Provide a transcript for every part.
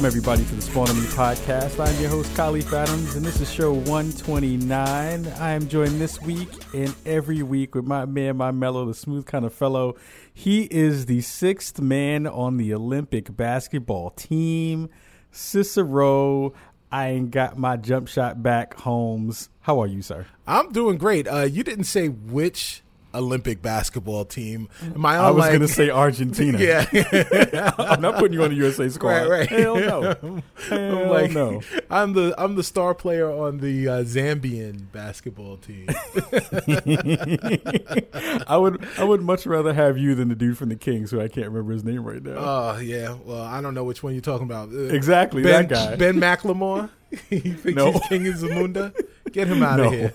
Welcome, everybody, to the Spawn on Me podcast. I'm your host, Kahlief Adams, and this is show 129. I am joined this week and every week with my man, my mellow, the smooth kind of fellow. He is the sixth man on the Olympic basketball team. Cicero, I ain't got my jump shot back, Holmes. How are you, sir? I'm doing great. Uh, you didn't say which Olympic basketball team. Am I, I was like, going to say Argentina. yeah. I'm not putting you on the USA squad. Right, right. Hell no. Hell I'm like, no. I'm the I'm the star player on the uh, Zambian basketball team. I would I would much rather have you than the dude from the Kings, who I can't remember his name right now. Oh yeah. Well, I don't know which one you're talking about. Uh, exactly Ben that guy. Ben McLemore. he thinks No. he's King of Zamunda. Get him out no, of here.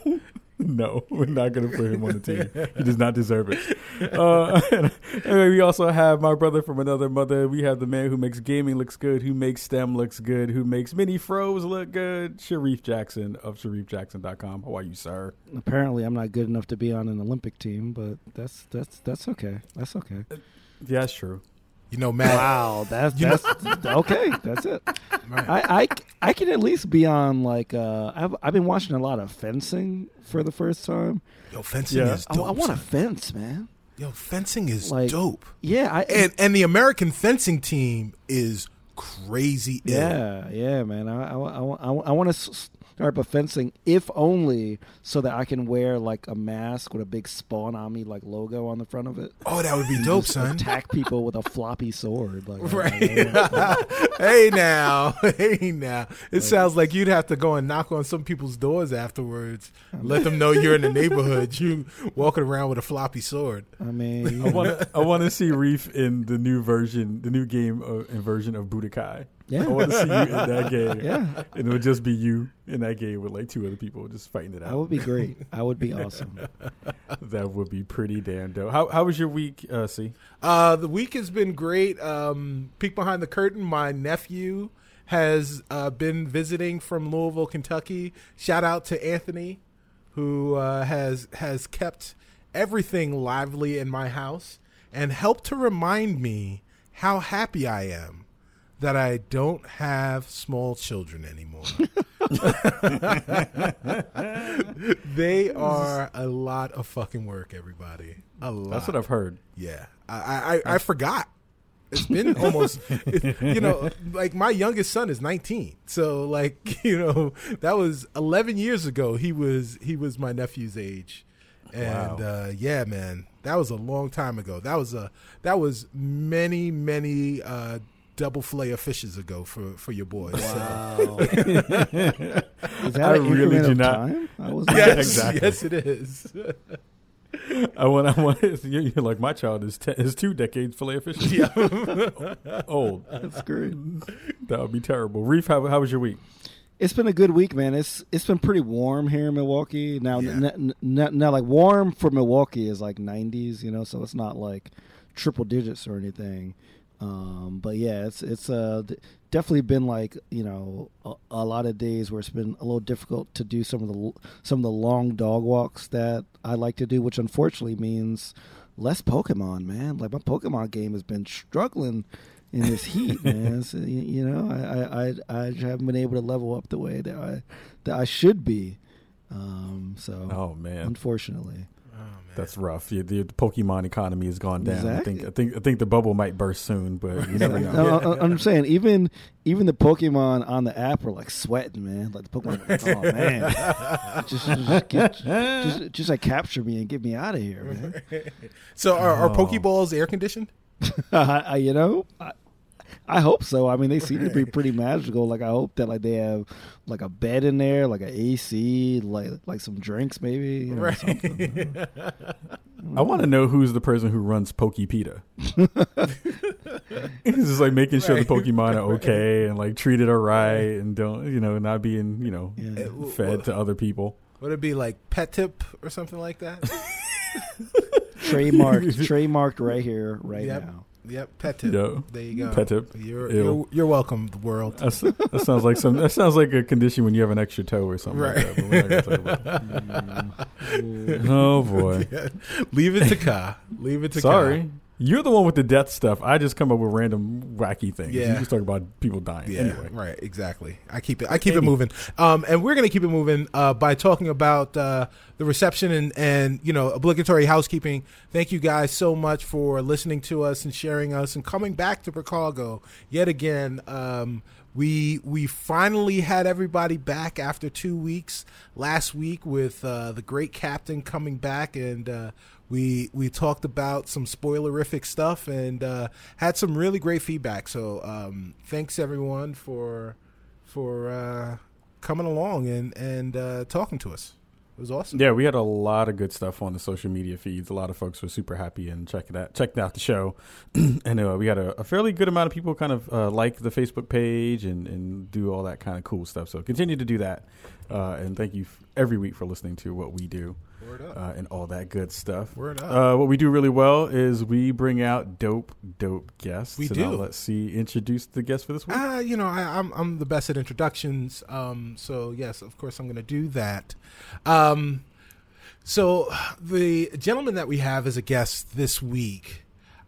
no, we're not going to put him on the team. He does not deserve it. Uh, and we also have my brother from another mother. We have the man who makes gaming looks good, who makes STEM looks good, who makes mini froze look good. Sharif Jackson of SharifJackson.com. How are you, sir? Apparently, I'm not good enough to be on an Olympic team, but that's that's that's okay. That's okay. Yeah, that's true. You know, Matt. Wow, that's You know- that's okay. That's it. Right. I, I I can at least be on like uh, I've I've been watching a lot of fencing for the first time. Yo, fencing Yeah. is I, dope. I want to fence, man. Yo, fencing is Like- dope. Yeah, I And and the American fencing team is crazy. ill. yeah yeah man. I I, I, I want to start up fencing if only so that I can wear like a mask with a big spawn on me like logo on the front of it. Oh, that would be dope, son. Attack people with a floppy sword. Like, Right. hey now, hey now. It sounds like you'd have to go and knock on some people's doors afterwards. Let them know you're in the neighborhood. You walking around with a floppy sword. I mean, I want to I want to see Reef in the new version, the new game uh, and version of Budokai. Yeah. I want to see you in that game. Yeah. and it would just be you in that game with like two other people just fighting it out. that would be great. I would be awesome. that would be pretty damn dope. How how was your week? Uh, see, Uh, the week has been great. Um, peek behind the curtain. My nephew has uh, been visiting from Louisville, Kentucky. Shout out to Anthony, who uh, has has kept everything lively in my house and helped to remind me how happy I am that I don't have small children anymore. they are a lot of fucking work, everybody. A lot. that's what I've heard. Yeah, I I, I, I forgot. It's been almost, you know, like my youngest son is 19. So like, you know, that was 11 years ago. He was he was my nephew's age, and Wow. uh, yeah, man, that was a long time ago. That was a that was many many uh, double fillet of fishes ago for for your boys. So- Wow. Is that I really increment do not- Time? I was yes, Exactly. yes, it is. I want. I want. You're, you're like my child is te- is two decades fillet of fish. yeah. Old. That's great. That would be terrible. Reef, how, how was your week? It's been a good week, man. It's it's been pretty warm here in Milwaukee. Now, Yeah. n- n- n- now, like warm for Milwaukee is like 90s, you know, so it's not like triple digits or anything. Um, but yeah, it's it's uh definitely been like you know a, a lot of days where it's been a little difficult to do some of the some of the long dog walks that I like to do, which unfortunately means less Pokemon, man. Like my Pokemon game has been struggling in this heat, man. So, you, you know, I, I I I haven't been able to level up the way that I that I should be. Um, so Oh man, unfortunately, Oh, that's rough. The, the Pokemon economy has gone down. I think. I think. I think the bubble might burst soon, but you never know. No, I- I'm saying even even the Pokemon on the app are like sweating, man. Like the Pokemon, like, oh man, just just, get, just just like capture me and get me out of here, man. So are, are Oh. Pokeballs air conditioned? I, I- uh, you know, I, I hope so. I mean, they seem to be pretty magical. Like I hope that like they have like a bed in there, like an AC, like like some drinks, maybe. You know, something. I want to know who's the person who runs Pokepeta. it's just like making sure the Pokemon are okay and like treated all right and don't you know not being you know Yeah. fed to other people. Would it be like pet tip or something like that? trademarked, trademarked right here, right Yep. now. Yep, pet tip. Yo. There you go. Pet tip. You're, you're you're welcome, the world. That's, that sounds like some. That sounds like a condition when you have an extra toe or something Right. like that. But we're not talk about it. Oh boy. Leave it to Ka. Leave it to Sorry. You're the one with the death stuff. I just come up with random wacky things. Yeah. You just talk about people dying. Yeah, Anyway. right, exactly. I keep it. I keep it moving. Um, and we're gonna keep it moving uh, by talking about uh, the reception and and you know obligatory housekeeping. Thank you guys so much for listening to us and sharing us and coming back to Chicago yet again. Um, we we finally had everybody back after two weeks last week with uh, the great captain coming back and. Uh, we we talked about some spoilerific stuff and uh, had some really great feedback. So um, thanks everyone for for uh, coming along and and uh, talking to us. It was awesome. Yeah, we had a lot of good stuff on the social media feeds. A lot of folks were super happy and checking out checked out the show, and uh, we had a, a fairly good amount of people kind of uh, like the Facebook page and and do all that kind of cool stuff. So continue to do that, uh, and thank you f- every week for listening to what we do Word up. uh, and all that good stuff. Word up. Uh, what we do really well is we bring out dope, dope guests. We and do. I'll let C introduce the guest for this week. Uh, you know, I, I'm I'm the best at introductions. Um, so yes, of course, I'm going to do that. Um, so the gentleman that we have as a guest this week,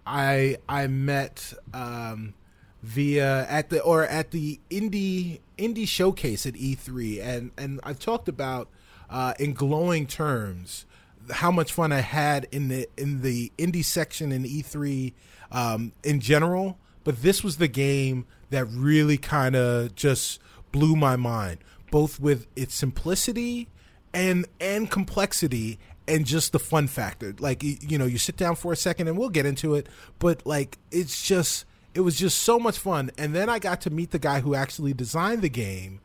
I I met um, via at the or at the indie indie showcase at E3, and and I've talked about uh, in glowing terms how much fun I had in the in the indie section in E3 um, in general, but this was the game that really kind of just blew my mind, both with its simplicity and and complexity and just the fun factor. Like you know, you sit down for a second and we'll get into it, but like it's just it was just so much fun. And then I got to meet the guy who actually designed the game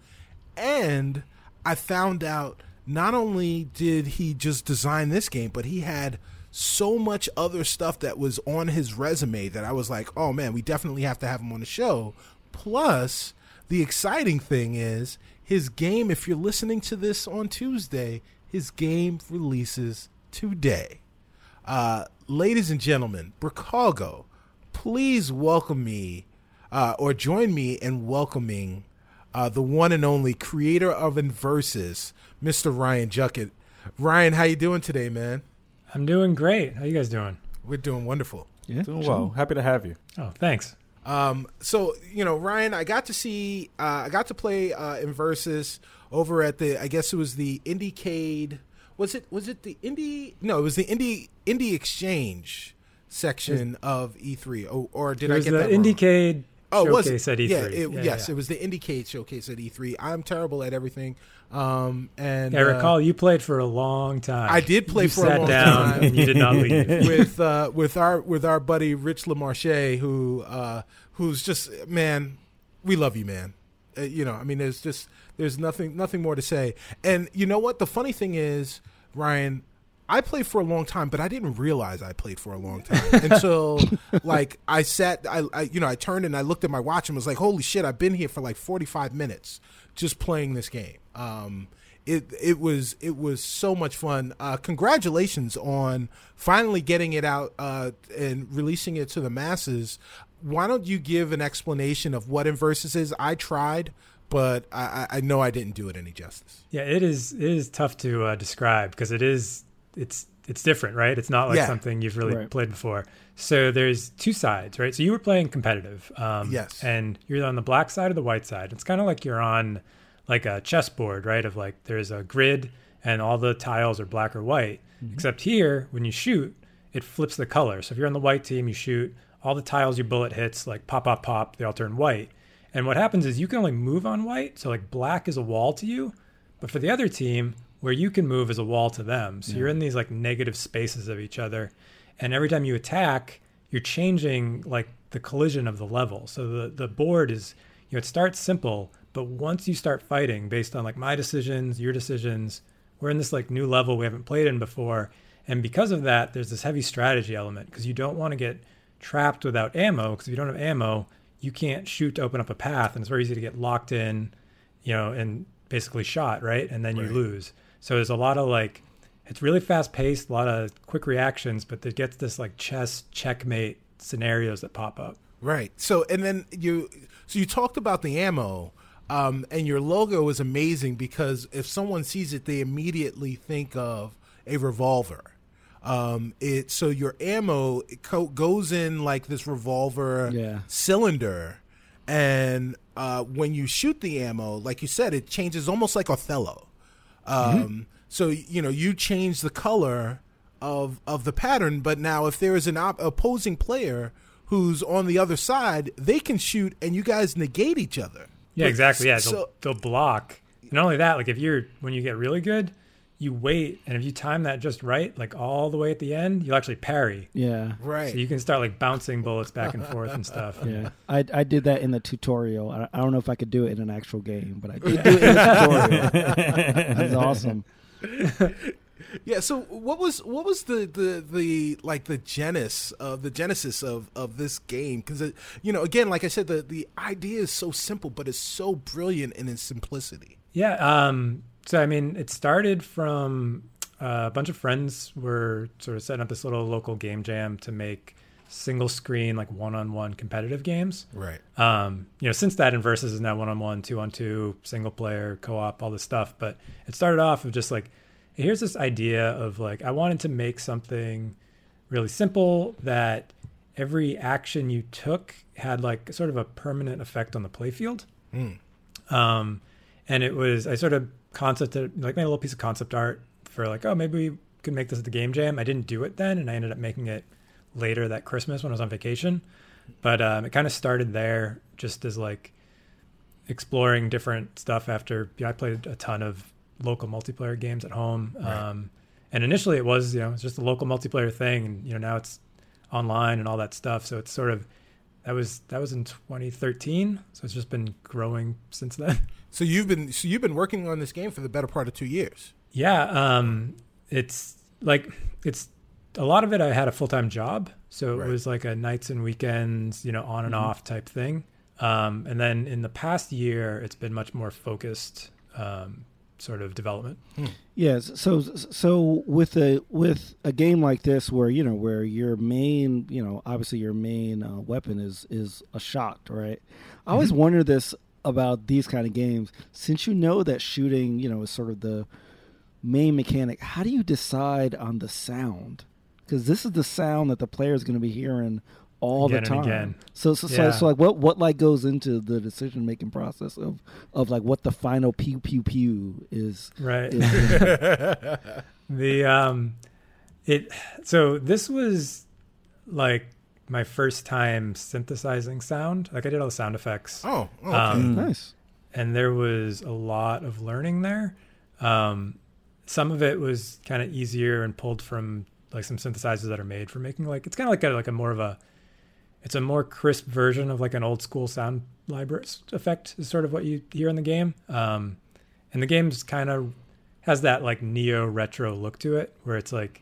and I found out not only did he just design this game, but he had so much other stuff that was on his resume that I was like, oh man, we definitely have to have him on the show. Plus, the exciting thing is his game, if you're listening to this on Tuesday, his game releases today. Uh, ladies and gentlemen, Bricago, please welcome me uh, or join me in welcoming uh, the one and only creator of Inversus, Mr. Ryan Juckett. Ryan, how you doing today, man? I'm doing great. How you guys doing? We're doing wonderful. Yeah, Doing well. Happy to have you. Oh, thanks. Um, so you know, Ryan, I got to see, uh, I got to play uh, Inversus over at the, I guess it was the Indiecade. Was it? Was it the Indie? No, it was the Indie Indie Exchange section of E3. Oh, or did I was get the that wrong? Indiecade Oh, was showcase at E3. Yeah, it, Yeah, yes, yeah. it was the Indiecade showcase at E3. I'm terrible at everything. Um, and I uh, recall you played for a long time. I did play You for a long down time. and you did not leave. with uh, with our with our buddy Rich Lamarche, who uh, who's just man, we love you, man. Uh, you know, I mean, there's just there's nothing nothing more to say. And you know what? The funny thing is, Ryan, I played for a long time, but I didn't realize I played for a long time until like I sat, I, I you know, I turned and I looked at my watch and was like, holy shit, I've been here for like 45 minutes just playing this game. Um, it it was it was so much fun. Uh, congratulations on finally getting it out uh, and releasing it to the masses. Why don't you give an explanation of what Inversus is? I tried, but I, I know I didn't do it any justice. Yeah, it is. It is tough to uh, describe because it is. It's it's different, right? It's not like Yeah. something you've really Right. played before. So there's two sides, right? So you were playing competitive, um, Yes. and you're on the black side or the white side. It's kind of like you're on like a chessboard, right? Of like there's a grid and all the tiles are black or white. Except here, when you shoot, it flips the color. So if you're on the white team, you shoot all the tiles your bullet hits, like pop, pop, pop, they all turn white. And what happens is you can only move on white. So like black is a wall to you, but for the other team, where you can move is a wall to them. So you're in these like negative spaces of each other. And every time you attack, you're changing like the collision of the level. So the, the board is, you know, it starts simple, but once you start fighting based on like my decisions, your decisions, we're in this like new level we haven't played in before. And because of that, there's this heavy strategy element because you don't want to get trapped without ammo. Because if you don't have ammo, you can't shoot to open up a path, and it's very easy to get locked in, you know, and basically shot, right? And then you Right. lose. So there's a lot of like, it's really fast paced, a lot of quick reactions, but it gets this like chess checkmate scenarios that pop up. Right. So and then you so you talked about the ammo, um, and your logo is amazing because if someone sees it, they immediately think of a revolver. Um, it so your ammo it co- goes in like this revolver Yeah. cylinder, and uh, when you shoot the ammo, like you said, it changes almost like Othello. Um, So you know you change the color of of the pattern, but now if there is an op- opposing player who's on the other side, they can shoot, and you guys negate each other. Yeah, But exactly. Yeah, so- they'll, they'll block. Not only that, like if you're when you get really good, you wait, and if you time that just right, like all the way at the end, you'll actually parry. Yeah. right. So you can start like bouncing bullets back and forth and stuff. Yeah, I, I did that in the tutorial. I, I don't know if I could do it in an actual game, but I did do it in the tutorial. That's awesome. Yeah. So what was what was the the the like the genesis of the genesis of of this game? Because you know, again, like I said, the the idea is so simple, but it's so brilliant in its simplicity. Yeah. Um, so I mean, it started from uh, a bunch of friends were sort of setting up this little local game jam to make single screen like one-on-one competitive games. Right. Um, you know, since that, Inversus is now one-on-one, two-on-two, single player, co-op, all this stuff. But it started off of just like, here's this idea of like, I wanted to make something really simple that every action you took had like sort of a permanent effect on the playfield. Um, and it was I sort of concepted like made a little piece of concept art for like oh maybe we could make this at the game jam. I didn't do it then, and I ended up making it later that Christmas when I was on vacation. But um, it kind of started there, just as like exploring different stuff. After I played a ton of local multiplayer games at home, um, and initially it was you know it's just a local multiplayer thing, and you know now it's online and all that stuff. So it's sort of that was that was in 2013, so it's just been growing since then. So you've been so you've been working on this game for the better part of two years. Yeah, um, it's like it's a lot of it. I had a full time job, so it Right. was like a nights and weekends, you know, on and off type thing. Um, and then in the past year, it's been much more focused, um, sort of development. Yes. So so with a with a game like this, where you know where your main you know obviously your main uh, weapon is is a shot, right? I always wonder this about these kind of games. Since you know that shooting, you know, is sort of the main mechanic. How do you decide on the sound? Because this is the sound that the player is going to be hearing all Again the time. So so, Yeah. so so like what what like goes into the decision making process of of like what the final pew pew pew is Right. is the um, it so this was like my first time synthesizing sound. Like I did all the sound effects. Oh, oh, okay. Um, nice. and there was a lot of learning there. Um, some of it was kind of easier and pulled from like some synthesizers that are made for making like it's kind of like a like a more of a it's a more crisp version of like an old school sound library effect is sort of what you hear in the game. Um, and the game's kind of has that like neo retro look to it where it's like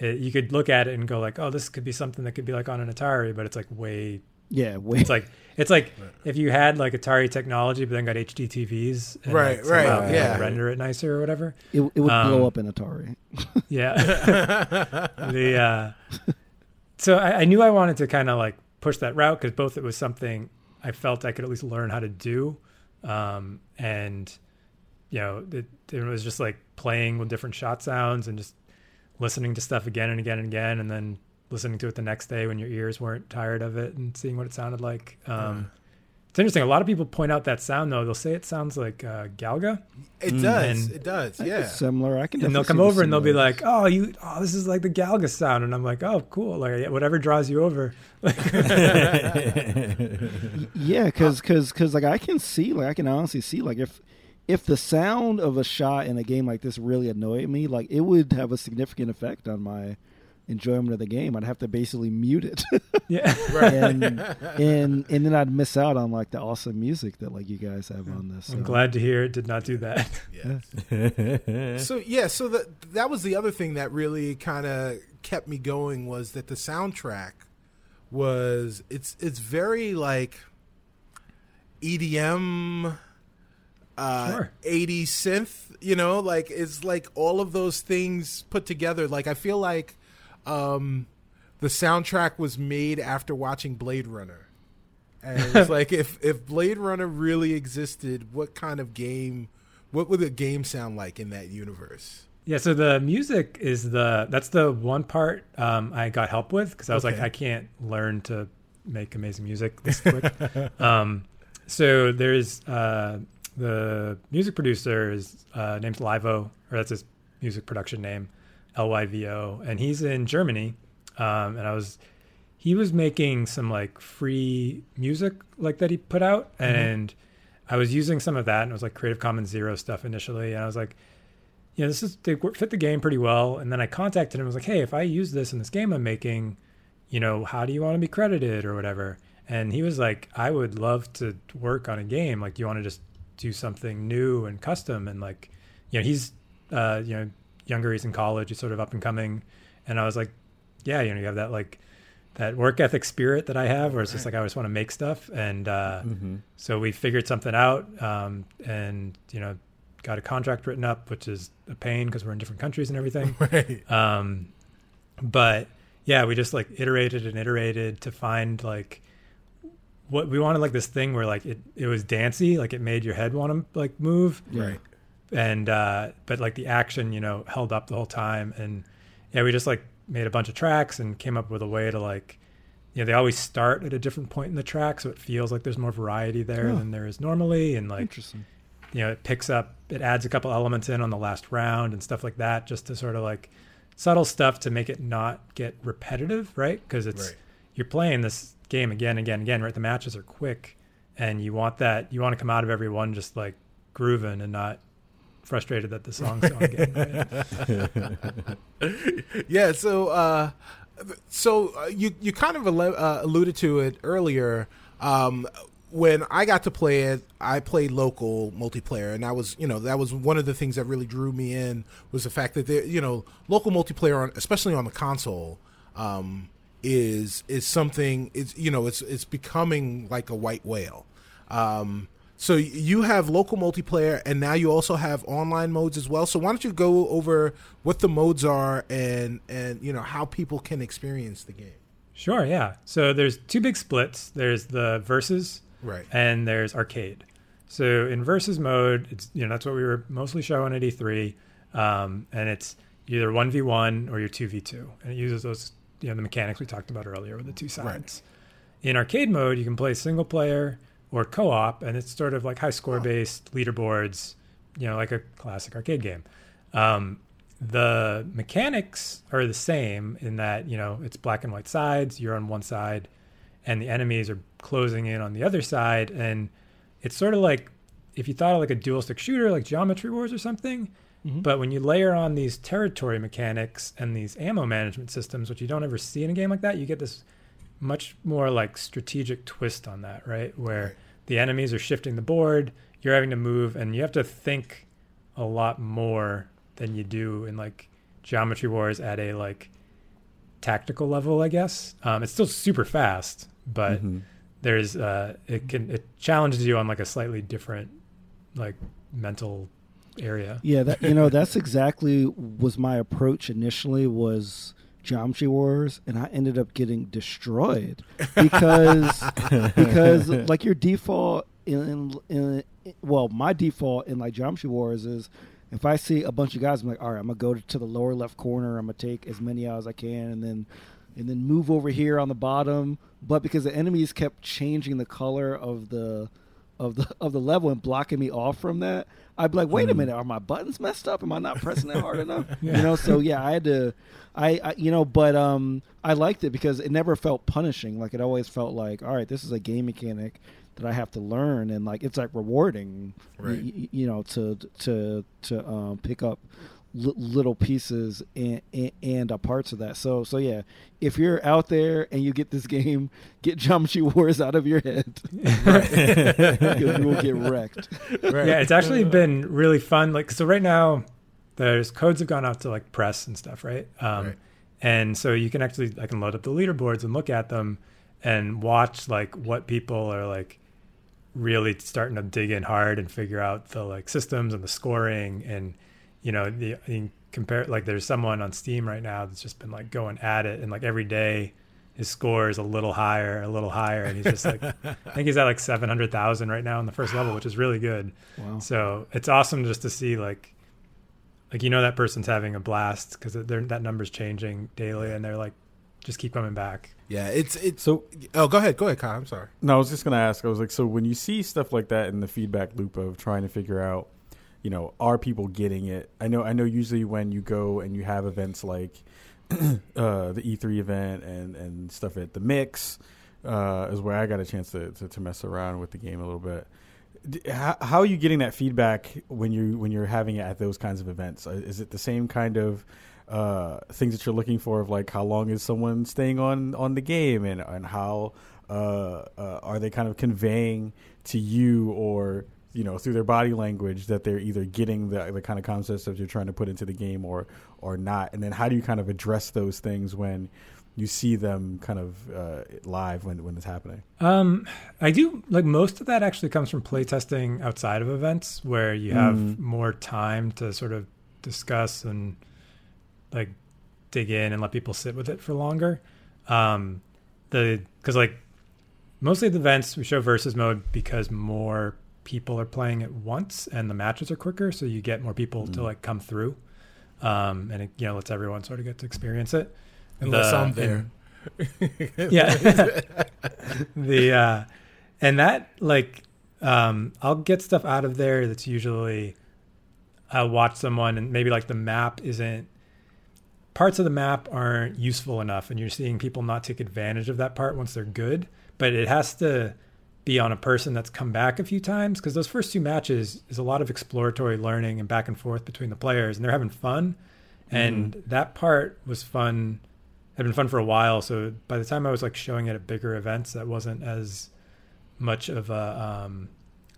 it, you could look at it and go like oh this could be something that could be like on an Atari but it's like way Yeah, wait. it's like it's like if you had like Atari technology, but then got HD TVs, and Right, like right, could yeah. render it nicer or whatever. it, it would um, blow up in Atari. Yeah. the uh, so I, I knew I wanted to kind of like push that route because both it was something I felt I could at least learn how to do, um, and you know it, it was just like playing with different shot sounds and just listening to stuff again and again and again, and then listening to it the next day when your ears weren't tired of it and seeing what it sounded like. Um, It's interesting. A lot of people point out that sound though. They'll say it sounds like uh, Galaga. It Mm. does. And- it does. Yeah. similar. I can. and they'll come see the over and they'll be like, "Oh, you, oh, this is like the Galaga sound," and I'm like, "Oh, cool! Like whatever draws you over." yeah, because because because like I can see like I can honestly see like if if the sound of a shot in a game like this really annoyed me, like it would have a significant effect on my enjoyment of the game. I'd have to basically mute it, yeah, and and and then I'd miss out on like the awesome music that like you guys have on this. I'm so. glad to hear it did not do that. Yeah. So yeah, so that that was the other thing that really kind of kept me going was that the soundtrack was it's it's very like EDM uh Sure. 80s synth, you know, like it's like all of those things put together. Like I feel like um the soundtrack was made after watching Blade Runner. And it's like if if Blade Runner really existed, what kind of game what would a game sound like in that universe? Yeah, so the music is the that's the one part um, I got help with because I was like I can't learn to make amazing music this quick. um, so there's uh, the music producer is uh, named Lyvo, or that's his music production name, L Y V O, and he's in Germany. Um, and I was he was making some like free music like that he put out, and I was using some of that, and it was like Creative Commons Zero stuff initially, and I was like you know, this is they fit the game pretty well. And then I contacted him. I was like, hey, if I use this in this game I'm making, you know, how do you want to be credited or whatever? And he was like, I would love to work on a game. Like, do you want to just do something new and custom? And like, you know, he's, uh, you know, younger. He's in college. He's sort of up and coming. And I was like, yeah, you know, you have that like that work ethic spirit that I have, where it's just like I just want to make stuff. And uh, so we figured something out, um, and you know, got a contract written up, which is a pain because we're in different countries and everything. Right. Um, but yeah, we just like iterated and iterated to find like what we wanted, like this thing where like it, it was dancey, like it made your head want to like move. Right. And, uh, but like the action, you know, held up the whole time. And yeah, we just like made a bunch of tracks and came up with a way to like, you know, they always start at a different point in the track. So it feels like there's more variety there Oh. than there is normally. And like, Interesting. you know, it picks up, it adds a couple elements in on the last round and stuff like that, just to sort of like subtle stuff to make it not get repetitive, right? Because it's Right. you're playing this game again, again, again, right? The matches are quick, and you want that, you want to come out of every one just like grooving and not frustrated that the song's not getting right. Yeah. So, uh, so uh, you you kind of alle- uh, alluded to it earlier. Um, when I got to play it, I played local multiplayer, and that was you know that was one of the things that really drew me in was the fact that there you know local multiplayer, on, especially on the console, um, is is something it's you know it's it's becoming like a white whale. Um, so you have local multiplayer, and now you also have online modes as well. So why don't you go over what the modes are and and you know how people can experience the game? Sure, yeah. So there's two big splits. There's the versus, Right. and there's arcade. So in versus mode, it's you know that's what we were mostly showing at E3, um, and it's either one v one or your two v two, and it uses those you know the mechanics we talked about earlier with the two sides. In arcade mode, you can play single player or co op, and it's sort of like high score based leaderboards, you know, like a classic arcade game. Um, the mechanics are the same in that you know it's black and white sides. You're on one side, and the enemies are closing in on the other side, and it's sort of like if you thought of like a dual stick shooter, like Geometry Wars or something. But when you layer on these territory mechanics and these ammo management systems, which you don't ever see in a game like that, you get this much more like strategic twist on that, right? Where Right. the enemies are shifting the board, you're having to move, and you have to think a lot more than you do in like Geometry Wars at a like tactical level, I guess. Um, it's still super fast, but Mm-hmm. there's uh, it can it challenges you on like a slightly different like mental area. Yeah, that you know that's exactly was my approach initially was Geometry Wars, and I ended up getting destroyed because because like your default in, in, in well my default in like Geometry Wars is if I see a bunch of guys, I'm like, all right, I'm gonna go to the lower left corner, I'm gonna take as many out as I can, and then and then move over here on the bottom. But because the enemies kept changing the color of the of the of the level and blocking me off from that, I'd be like, wait a minute, are my buttons messed up? Am I not pressing it hard enough? You know, so yeah, I had to, I, I you know, but um, I liked it because it never felt punishing. Like it always felt like, all right, this is a game mechanic that I have to learn, and like it's like rewarding, Right. y- you know, to to to um, pick up li- little pieces and, and and uh, parts of that. So so yeah, if you're out there and you get this game, get Geometry Wars out of your head because you will get wrecked. Right. Yeah, it's actually been really fun. Like, so right now, there's codes have gone out to like press and stuff, right? Um, Right. And so you can actually, I can load up the leaderboards and look at them and watch like what people are like really starting to dig in hard and figure out the like systems and the scoring and you know the you compare like there's someone on Steam right now that's just been like going at it and like every day his score is a little higher, a little higher, and he's just like I think he's at like seven hundred thousand right now in the first level, which is really good. Wow. So it's awesome just to see like like you know that person's having a blast because that number's changing daily, and they're like just keep coming back. Yeah, it's it's. So, oh, go ahead, go ahead, Kyle. I'm sorry. no, I was just gonna ask. I was like, so when you see stuff like that in the feedback loop of trying to figure out, you know, are people getting it? I know, I know. Usually, when you go and you have events like uh, the E3 event and and stuff at the Mix, uh, is where I got a chance to, to to mess around with the game a little bit. How, how are you getting that feedback when you when you're having it at those kinds of events? Uh, Is it the same kind of uh, things that you're looking for of like how long is someone staying on on the game and and how uh, uh, are they kind of conveying to you or you know through their body language that they're either getting the the kind of concepts that you're trying to put into the game or or not and then how do you kind of address those things when you see them kind of uh, live when when it's happening Um, I do like most of that actually comes from playtesting outside of events where you have Mm. more time to sort of discuss and like dig in and let people sit with it for longer. Um, the because like mostly at the events we show versus mode because more people are playing at once and the matches are quicker, so you get more people to Mm. like come through, um, and it you know lets everyone sort of get to experience it. Unless The- I'm there. yeah the uh and that like um i'll get stuff out of there that's usually i'll watch someone and maybe like the map isn't parts of the map aren't useful enough and you're seeing people not take advantage of that part once they're good but it has to be on a person that's come back a few times because those first two matches is a lot of exploratory learning and back and forth between the players and they're having fun and that part was fun had been fun for a while. So by the time I was like showing it at bigger events, that wasn't as much of a um,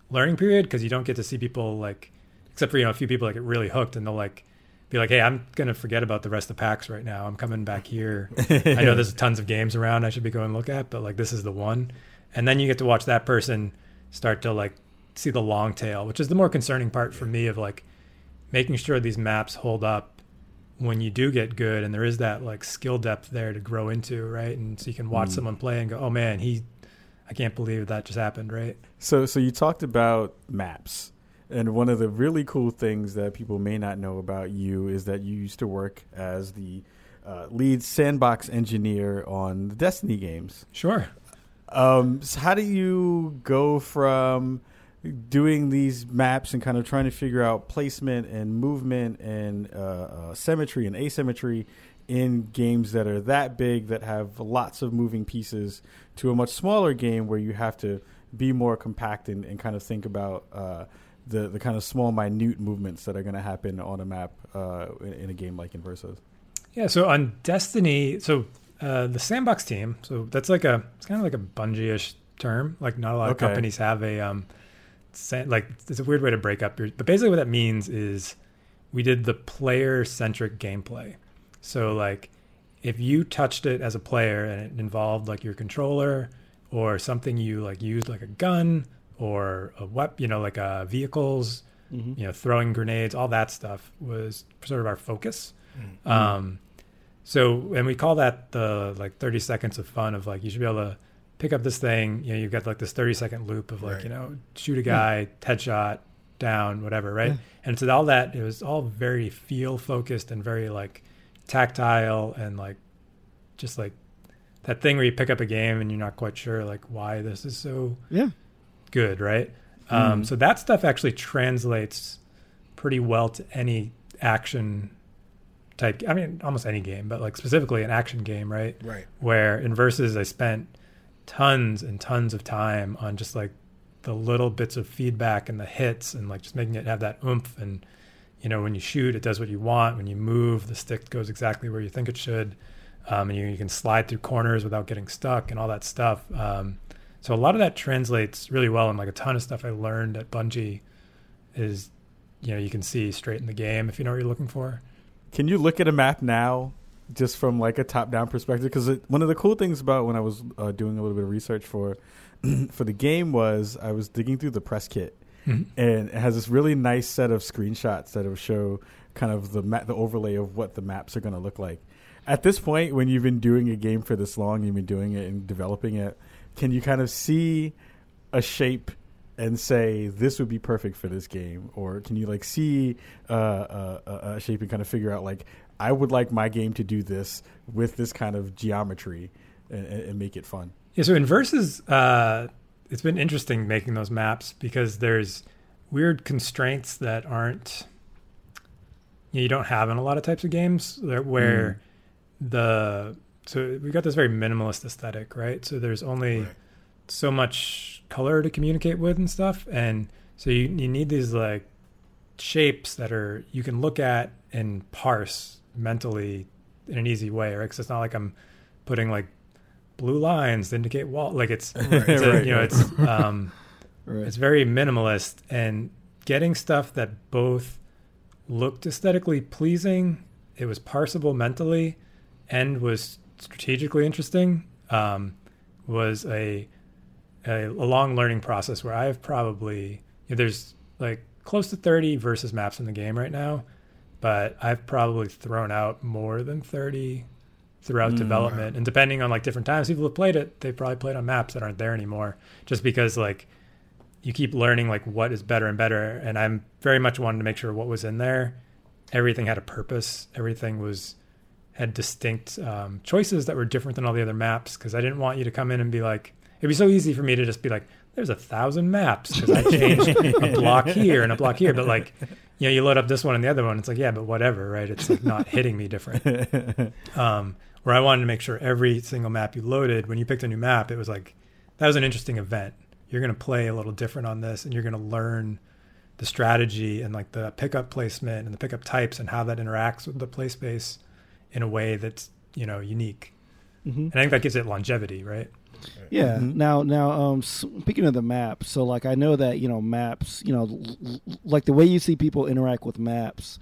learning period because you don't get to see people like, except for you know a few people that get really hooked and they'll like be like, "Hey, I'm gonna forget about the rest of the packs right now. I'm coming back here. I know there's tons of games around I should be going look at, but like this is the one." And then you get to watch that person start to like see the long tail, which is the more concerning part for me of like making sure these maps hold up when you do get good and there is that like skill depth there to grow into, right? And so you can watch Mm. someone play and go, "Oh man, he I can't believe that just happened," right? So, so you talked about maps, and one of the really cool things that people may not know about you is that you used to work as the uh, lead sandbox engineer on the Destiny games. Sure. Um, so how do you go from doing these maps and kind of trying to figure out placement and movement and uh, uh, symmetry and asymmetry in games that are that big that have lots of moving pieces to a much smaller game where you have to be more compact and, and kind of think about uh, the the kind of small minute movements that are going to happen on a map uh, in, in a game like Inversus. Yeah, so on Destiny, so uh, the sandbox team, so that's like a it's kind of like a Bungie-ish term. Like not a lot of companies have a um, san- like it's a weird way to break up your. But basically, what that means is we did the player-centric gameplay. So like if you touched it as a player and it involved like your controller or something you like used like a gun or a weapon, you know, like uh, vehicles, Mhm. you know, throwing grenades, all that stuff was sort of our focus. Mm-hmm. Um, so, and we call that the like 30 seconds of fun of like, you should be able to pick up this thing. You know, you've got like this 30 second loop of like, Right. you know, shoot a guy, headshot, down, whatever. Right. Yeah. And so all that, it was all very feel focused and very like tactile and like, just like that thing where you pick up a game and you're not quite sure like why this is so Yeah. good, right? Um, Mhm. So that stuff actually translates pretty well to any action type. I mean, almost any game, but like specifically an action game, right? Right. Where Inversus I spent tons and tons of time on just like the little bits of feedback and the hits and like just making it have that oomph and you know when you shoot it does what you want when you move the stick goes exactly where you think it should um, and you, you can slide through corners without getting stuck and all that stuff um, so a lot of that translates really well and like a ton of stuff i learned at bungie is you know you can see straight in the game if you know what you're looking for Can you look at a map now, just from like a top-down perspective? Because one of the cool things about when I was uh, doing a little bit of research for for the game was I was digging through the press kit, and it has this really nice set of screenshots that will show kind of the ma- the overlay of what the maps are going to look like. At this point, when you've been doing a game for this long, you've been doing it and developing it, can you kind of see a shape and say this would be perfect for this game, or can you like see uh, uh, a shape and kind of figure out like I would like my game to do this with this kind of geometry and, and make it fun? Yeah, so Inversus, uh, it's been interesting making those maps because there's weird constraints that aren't you don't have in a lot of types of games where mm. the so we got this very minimalist aesthetic, right? So there's only right. So much color to communicate with and stuff, and so you you need these like shapes that are you can look at and parse mentally in an easy way, right? Because it's not like I'm putting like blue lines to indicate wall. Like it's, right. it's a, you know it's um, it's very minimalist and getting stuff that both looked aesthetically pleasing, it was parsable mentally, and was strategically interesting um, was a, a, a long learning process where I've probably you know, there's like close to 30 versus maps in the game right now, but I've probably thrown out more than 30 throughout mm, development. And depending on like different times people have played it, they probably played on maps that aren't there anymore. Just because like you keep learning like what is better and better. And I'm very much wanting to make sure what was in there, everything had a purpose. Everything was had distinct um, choices that were different than all the other maps because I didn't want you to come in and be like, it'd be so easy for me to just be like, there's a thousand maps because I changed a block here and a block here. But like, you know, you load up this one and the other one, it's like, yeah, but whatever, right? It's like not hitting me different. Um, where I wanted to make sure every single map you loaded, when you picked a new map, it was like, that was an interesting event. You're going to play a little different on this and you're going to learn the strategy and like the pickup placement and the pickup types and how that interacts with the play space in a way that's you know unique. Mm-hmm. And I think that gives it longevity, right? Yeah. Mm-hmm. Now, now, um, speaking of the maps, so like I know that you know maps, you know, l- like the way you see people interact with maps,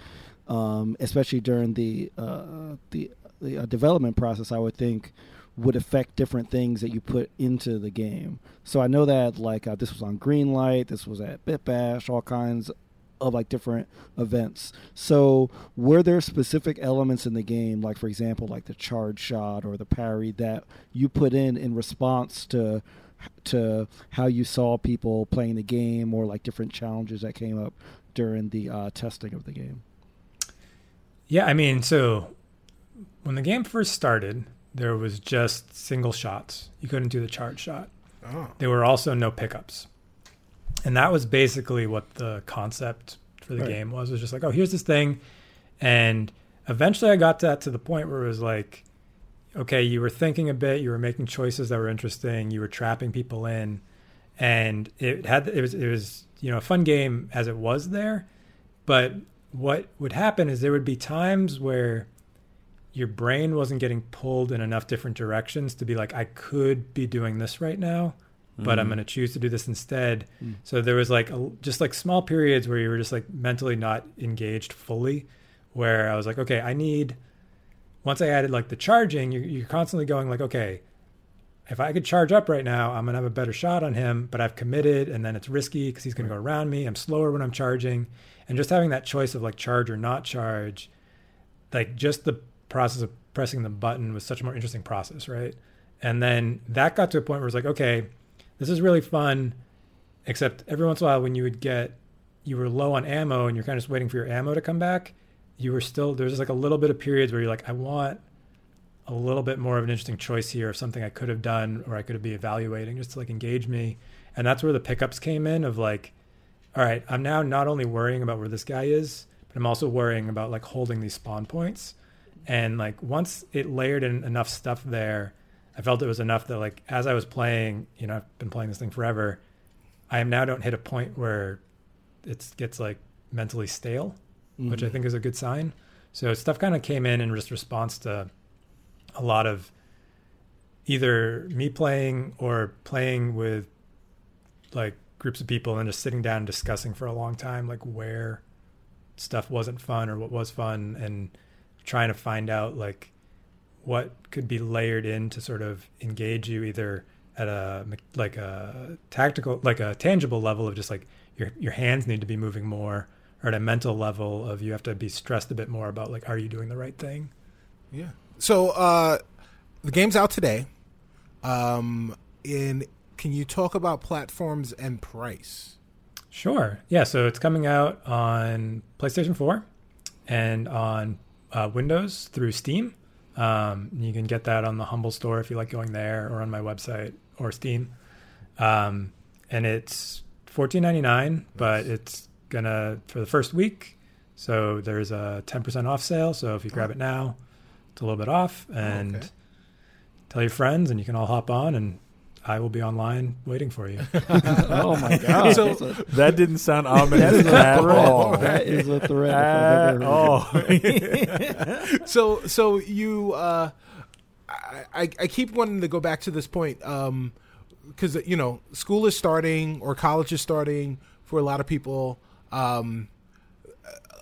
um, especially during the uh, the, the uh, development process, I would think would affect different things that you put into the game. So I know that like uh, this was on Greenlight, this was at Bitbash, all kinds of like different events. So were there specific elements in the game, like for example, like the charge shot or the parry that you put in in response to to how you saw people playing the game or like different challenges that came up during the uh, testing of the game? Yeah, I mean, so when the game first started, there was just single shots. You couldn't do the charge shot. Oh. There were also no pickups. And that was basically what the concept for the right. game was. It was just like, oh, here's this thing. And eventually I got that to the point where it was like, okay, you were thinking a bit, you were making choices that were interesting, you were trapping people in. And it had it was it was, you know, a fun game as it was there. But what would happen is there would be times where your brain wasn't getting pulled in enough different directions to be like, I could be doing this right now, but mm. I'm going to choose to do this instead. Mm. So there was like a, just like small periods where you were just like mentally not engaged fully, where I was like, okay, I need. Once I added like the charging, you're, you're constantly going like, okay, if I could charge up right now, I'm gonna have a better shot on him. But I've committed, and then it's risky because he's gonna go around me. I'm slower when I'm charging, and just having that choice of like charge or not charge, like just the process of pressing the button was such a more interesting process, right? And then that got to a point where it's like, okay, this is really fun, except every once in a while when you would get, you were low on ammo and you're kind of just waiting for your ammo to come back, you were still, there's like a little bit of periods where you're like, I want a little bit more of an interesting choice here of something I could have done or I could be evaluating just to like engage me. And that's where the pickups came in of like, all right, I'm now not only worrying about where this guy is, but I'm also worrying about like holding these spawn points and like once it layered in enough stuff there i felt it was enough that like as i was playing you know i've been playing this thing forever i am now don't hit a point where it gets like mentally stale mm-hmm. which i mm-hmm. think is a good sign so stuff kind of came in in just response to a lot of either me playing or playing with like groups of people and just sitting down and discussing for a long time like where stuff wasn't fun or what was fun and trying to find out like what could be layered in to sort of engage you either at a like a tactical like a tangible level of just like your your hands need to be moving more or at a mental level of you have to be stressed a bit more about like are you doing the right thing yeah so uh the game's out today um in can you talk about platforms and price? Sure. Yeah. So it's coming out on PlayStation 4 and on uh, Windows through Steam. Um, you can get that on the Humble store if you like going there, or on my website or Steam. Um, and it's fourteen ninety nine, but it's gonna for the first week. So there's a ten percent off sale. So if you grab it now, it's a little bit off. And Okay. tell your friends, and you can all hop on, and I will be online waiting for you. oh my god! So- That didn't sound ominous at all. That is a threat. if I've At all. so so you uh I, I I keep wanting to go back to this point um because you know school is starting or college is starting for a lot of people um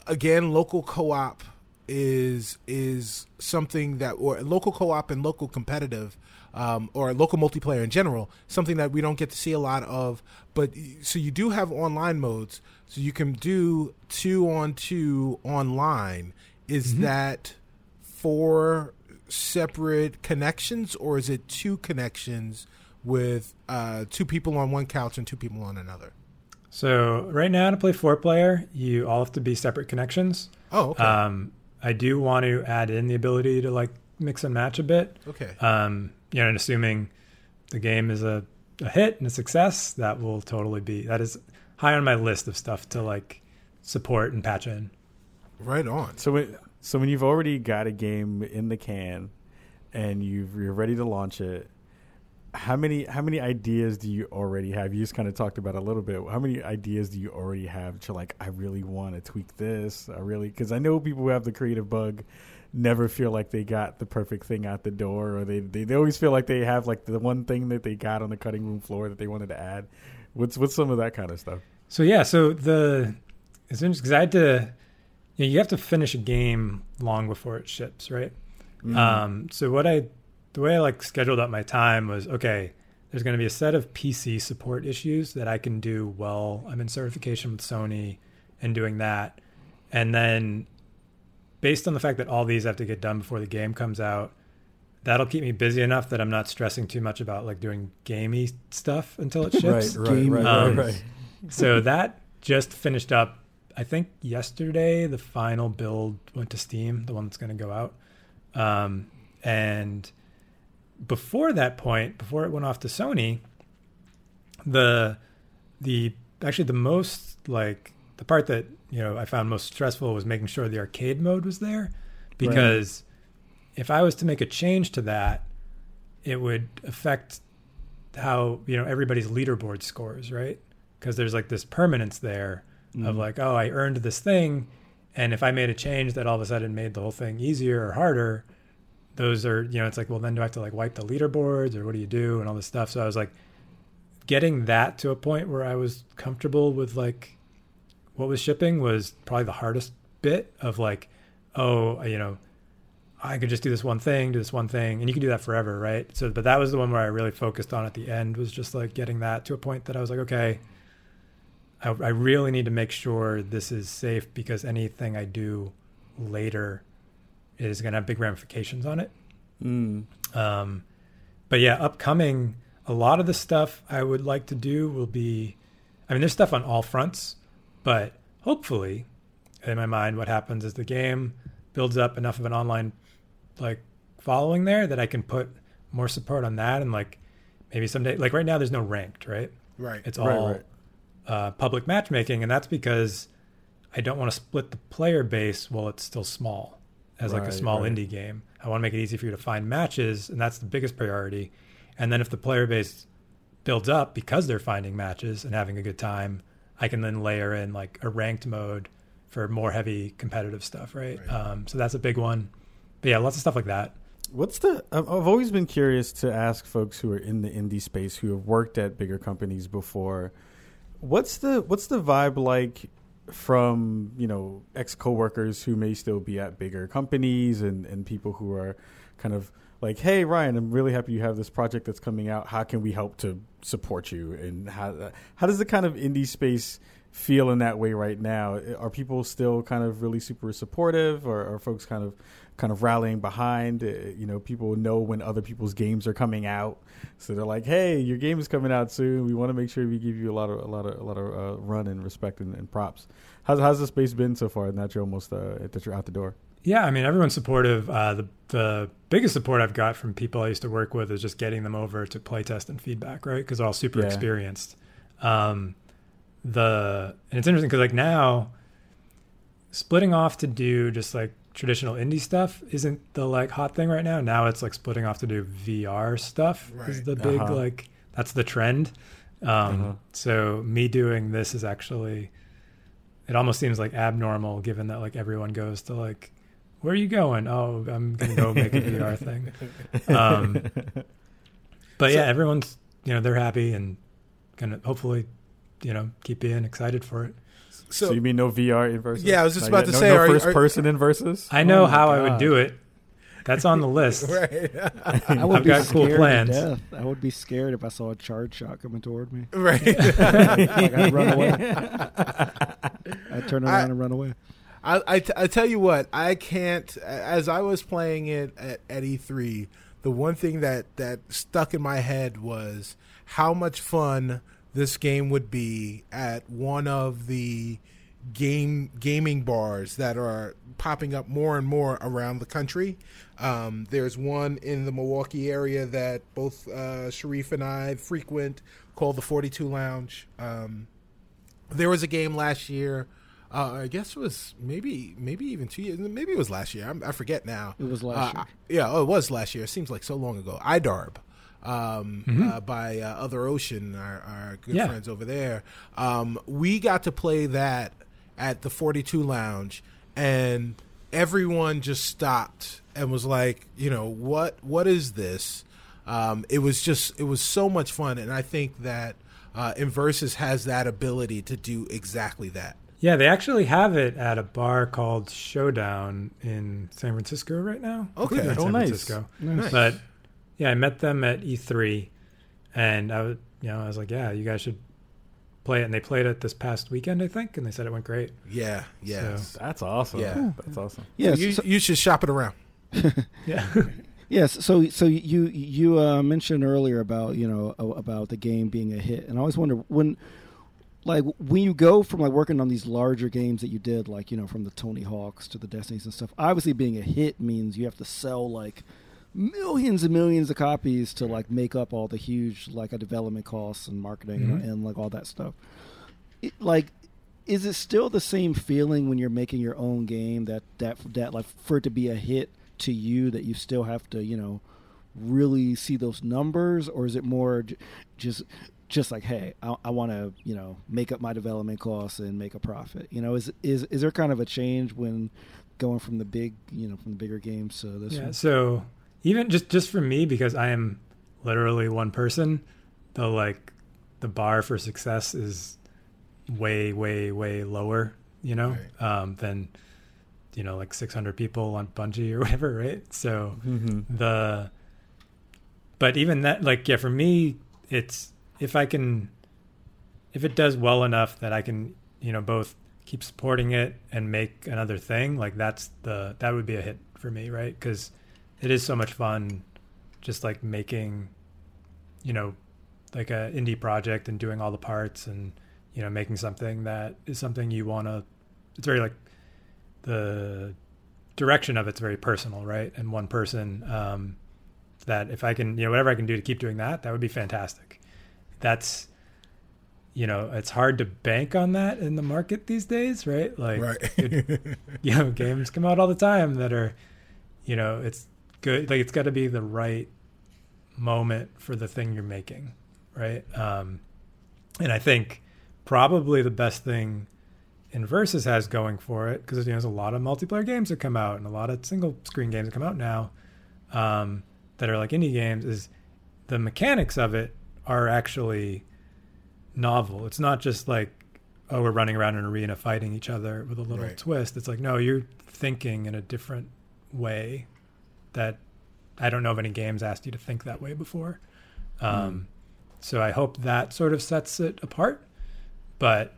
again local co-op is is something that or local co-op and local competitive um, or local multiplayer in general something that we don't get to see a lot of. But so you do have online modes. So you can do two on two online. Is that four separate connections or is it two connections with uh, two people on one couch and two people on another? So right now to play four player, you all have to be separate connections. oh okay. Um, I do want to add in the ability to like mix and match a bit. okay. Um, you know, and assuming the game is a, a hit and a success, that will totally be that is high on my list of stuff to like support and patch in. right on So when, so when you've already got a game in the can and you've, you're ready to launch it, how many how many ideas do you already have? You just kind of talked about a little bit. How many ideas do you already have? to like, I really want to tweak this. I really because I know people who have the creative bug never feel like they got the perfect thing out the door, or they, they they always feel like they have like the one thing that they got on the cutting room floor that they wanted to add. What's what's some of that kind of stuff? So yeah, so the it's interesting because I had to you, know, you have to finish a game long before it ships, right? Um, so what I the way I like scheduled up my time was okay. There's going to be a set of PC support issues that I can do well. I'm in certification with Sony and doing that, and then based on the fact that all these have to get done before the game comes out, that'll keep me busy enough that I'm not stressing too much about like doing gamey stuff until it ships. Right, right, right, Um, right, right. so that just finished up. I think yesterday the final build went to Steam, the one that's going to go out. Um, and before that point, before it went off to Sony, the the actually the most like the part that you know I found most stressful was making sure the arcade mode was there because if I was to make a change to that, it would affect how you know everybody's leaderboard scores, right? Because there's like this permanence there of mm-hmm. like, oh, I earned this thing, and if I made a change that all of a sudden made the whole thing easier or harder, those are you know it's like, well, then do I have to like wipe the leaderboards or what do you do and all this stuff? So I was like, getting that to a point where I was comfortable with like what was shipping was probably the hardest bit of like, oh, you know, I could just do this one thing, do this one thing, and you can do that forever, right? So, but that was the one where I really focused on at the end was just like getting that to a point that I was like, okay, I, I really need to make sure this is safe because anything I do later is going to have big ramifications on it. Mm. Um, but yeah, upcoming, a lot of the stuff I would like to do will be, I mean, there's stuff on all fronts, but hopefully, in my mind, what happens is the game builds up enough of an online like following there that I can put more support on that and like maybe someday, like right now, there's no ranked, right? right It's Right, all right. Uh, public matchmaking, and that's because I don't want to split the player base while it's still small, as like a small right. indie game. I want to make it easy for you to find matches, and that's the biggest priority. And then if the player base builds up because they're finding matches and having a good time, I can then layer in like a ranked mode for more heavy competitive stuff, right? Right. Um, so that's a big one. But yeah, lots of stuff like that. What's the? I've I've always been curious to ask folks who are in the indie space who have worked at bigger companies before. What's the What's the vibe like from you know ex coworkers who may still be at bigger companies and and people who are kind of like, hey Ryan, I'm really happy you have this project that's coming out. How can we help to support you? And how how does the kind of indie space feel in that way right now? Are people still kind of really super supportive, or are folks kind of kind of rallying behind? Uh, you know, people know when other people's games are coming out, so they're like, "Hey, your game is coming out soon. We want to make sure we give you a lot of a lot of a lot of uh, run and respect and, and, props." How's how's the space been so far? That you're almost uh, that you're out the door. Yeah, I mean everyone's supportive. Uh, the the biggest support I've got from people I used to work with is just getting them over to playtest and feedback, right? Because they're all super yeah. experienced. Um, the and it's interesting because like now splitting off to do just like traditional indie stuff isn't the like hot thing right now. Now it's like splitting off to do VR stuff right. is the big uh-huh. like that's the trend. Um, uh-huh. So me doing this is actually it almost seems like abnormal given that like everyone goes to like where are you going? Oh, I'm gonna go make a VR thing. Um, but so, yeah, everyone's you know they're happy and gonna hopefully you know keep being excited for it. So, so you mean no VR Inversus? Yeah, I was just about to no, say, no are, first are, person Inversus. I know oh how God. I would do it. That's on the list. right. I would I've be got cool plans. I would be scared if I saw a charge shot coming toward me. Right. like I'd run away. I'd turn around I, and run away. I, I, t- I tell you what, I can't. As I was playing it at, at E3, the one thing that that stuck in my head was how much fun this game would be at one of the game gaming bars that are popping up more and more around the country. Um, there's one in the Milwaukee area that both uh, Shareef and I frequent called the 42 Lounge. Um, there was a game last year. Uh, I guess it was maybe maybe even two years. Maybe it was last year. I'm, i forget now. It was last uh, year. Yeah, oh, it was last year. It seems like so long ago. IDARB um, mm-hmm. uh, by uh, Other Ocean, our, our good yeah. friends over there. Um, we got to play that at the 42 Lounge, and everyone just stopped and was like, you know, what what is this? Um, it was just it was so much fun, and I think that uh, Inversus has that ability to do exactly that. Yeah, they actually have it at a bar called Showdown in San Francisco right now. Okay, oh, San nice. Francisco. nice. But yeah, I met them at E3, and I was, you know, I was like, yeah, you guys should play it. And they played it this past weekend, I think, and they said it went great. Yeah, yeah, so, that's awesome. Yeah, that's awesome. Yeah, so you, so, you should shop it around. yeah. Yes, so so you you uh, mentioned earlier about you know about the game being a hit, and I always wonder when, like when you go from like working on these larger games that you did, like you know from the Tony Hawks to the Destinies and stuff. Obviously, being a hit means you have to sell like millions and millions of copies to like make up all the huge like a development costs and marketing mm-hmm. and, and, like all that stuff. It, like, is it still the same feeling when you're making your own game that that that like for it to be a hit to you that you still have to you know really see those numbers or is it more j- just just like hey i, I want to you know make up my development costs and make a profit you know is is is there kind of a change when going from the big you know from the bigger games to this yeah one? so even just just for me because I am literally one person, the like the bar for success is way way way lower, you know, right. um, than you know like 600 people on Bungie or whatever, right? So mm-hmm. the but even that like yeah, for me it's if I can if it does well enough that I can, you know, both keep supporting it and make another thing, like that's the that would be a hit for me, right? Cuz it is so much fun just like making you know like a indie project and doing all the parts and you know making something that is something you want to it's very like the direction of it's very personal right and one person um that if i can you know whatever i can do to keep doing that that would be fantastic that's you know it's hard to bank on that in the market these days right like right. it, you know games come out all the time that are you know it's good like it's got to be the right moment for the thing you're making right um, and i think probably the best thing Inversus has going for it because you know, there's a lot of multiplayer games that come out and a lot of single screen games that come out now um, that are like indie games is the mechanics of it are actually novel it's not just like oh we're running around an arena fighting each other with a little right. twist it's like no you're thinking in a different way that I don't know of any games asked you to think that way before. Um, mm. So I hope that sort of sets it apart. But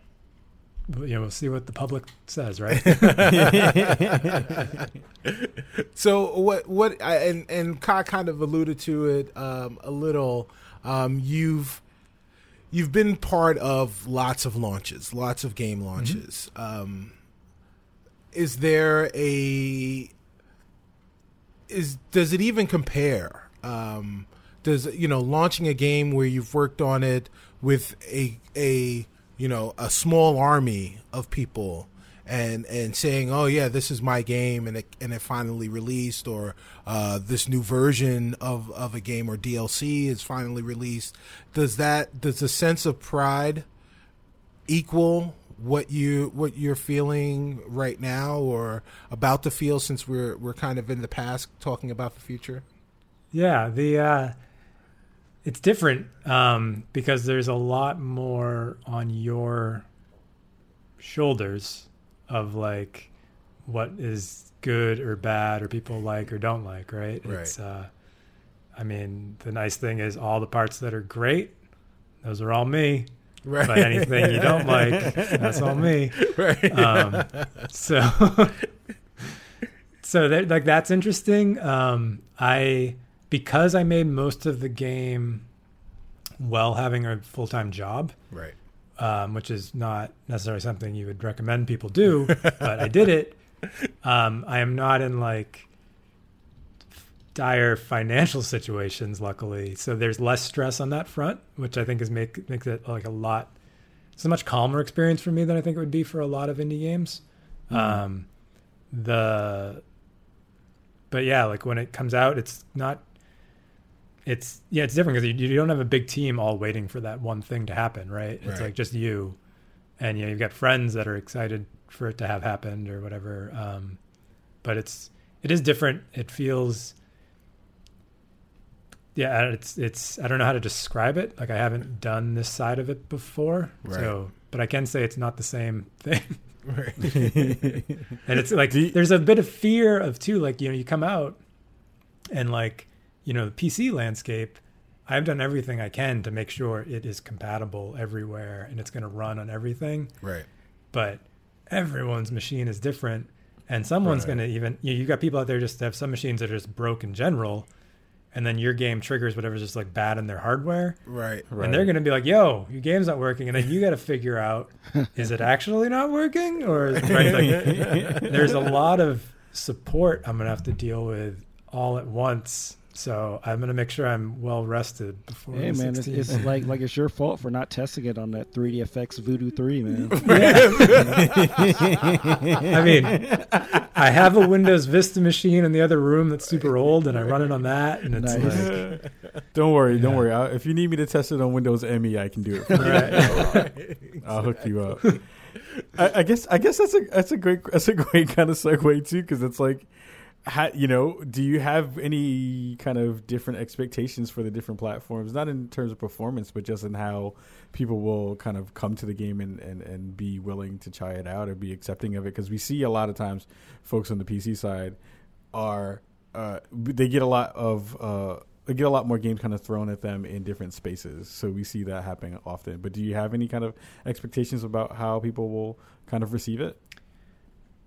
you know, we'll see what the public says, right? so what what I, and and Kai kind of alluded to it um, a little. Um, you've you've been part of lots of launches, lots of game launches. Um, is there a is does it even compare? Um, does you know launching a game where you've worked on it with a a you know a small army of people and and saying oh yeah this is my game and it and it finally released or uh, this new version of of a game or DLC is finally released. Does that does the sense of pride equal what you what you're feeling right now or about to feel since we're we're kind of in the past talking about the future? Yeah, the uh, it's different um, because there's a lot more on your shoulders of like what is good or bad or people like or don't like, right? Right. It's uh, I mean, the nice thing is all the parts that are great, those are all me. right But anything you don't like, that's all me. right Um, so, so that, like that's interesting. Um, I because I made most of the game while having a full time job, right um, which is not necessarily something you would recommend people do, but I did it. Um, I am not in like dire financial situations, luckily, so there's less stress on that front, which I think is make makes it like a lot. It's a much calmer experience for me than I think it would be for a lot of indie games. Um, the but yeah, like when it comes out, it's not. It's yeah, it's different because you, you don't have a big team all waiting for that one thing to happen, right? It's Right. like just you, and you know, you've got friends that are excited for it to have happened or whatever. Um, but it's it is different. It feels yeah, it's it's I don't know how to describe it. Like I haven't done this side of it before, Right. so but I can say it's not the same thing. right And it's like you- there's a bit of fear of too, like you know, you come out and like you know the PC landscape. I've done everything I can to make sure it is compatible everywhere and it's going to run on everything. right But everyone's machine is different, and someone's Right. going to even you. You got people out there just have some machines that are just broke in general, and then your game triggers whatever's just like bad in their hardware. right Right. And they're going to be like, "Yo, your game's not working," and then you got to figure out is it actually not working, or is, right? Like, there's a lot of support I'm going to have to deal with all at once. So I'm going to make sure I'm well rested before. Hey the man, it's, 16th. it's like like it's your fault for not testing it on that 3DFX Voodoo 3, man. I mean, I have a Windows Vista machine in the other room that's super old, and I run it on that, and it's Nice. like, don't worry, don't worry. I, if you need me to test it on Windows ME, I can do it. For you. right. I'll hook you up. I, I guess I guess that's a that's a great that's a great kind of segue too because it's like, you know, do you have any kind of different expectations for the different platforms? Not in terms of performance, but just in how people will kind of come to the game and and, and be willing to try it out or be accepting of it because we see a lot of times folks on the PC side are uh, they get a lot of uh, they get a lot more games kind of thrown at them in different spaces. So we see that happening often. But do you have any kind of expectations about how people will kind of receive it?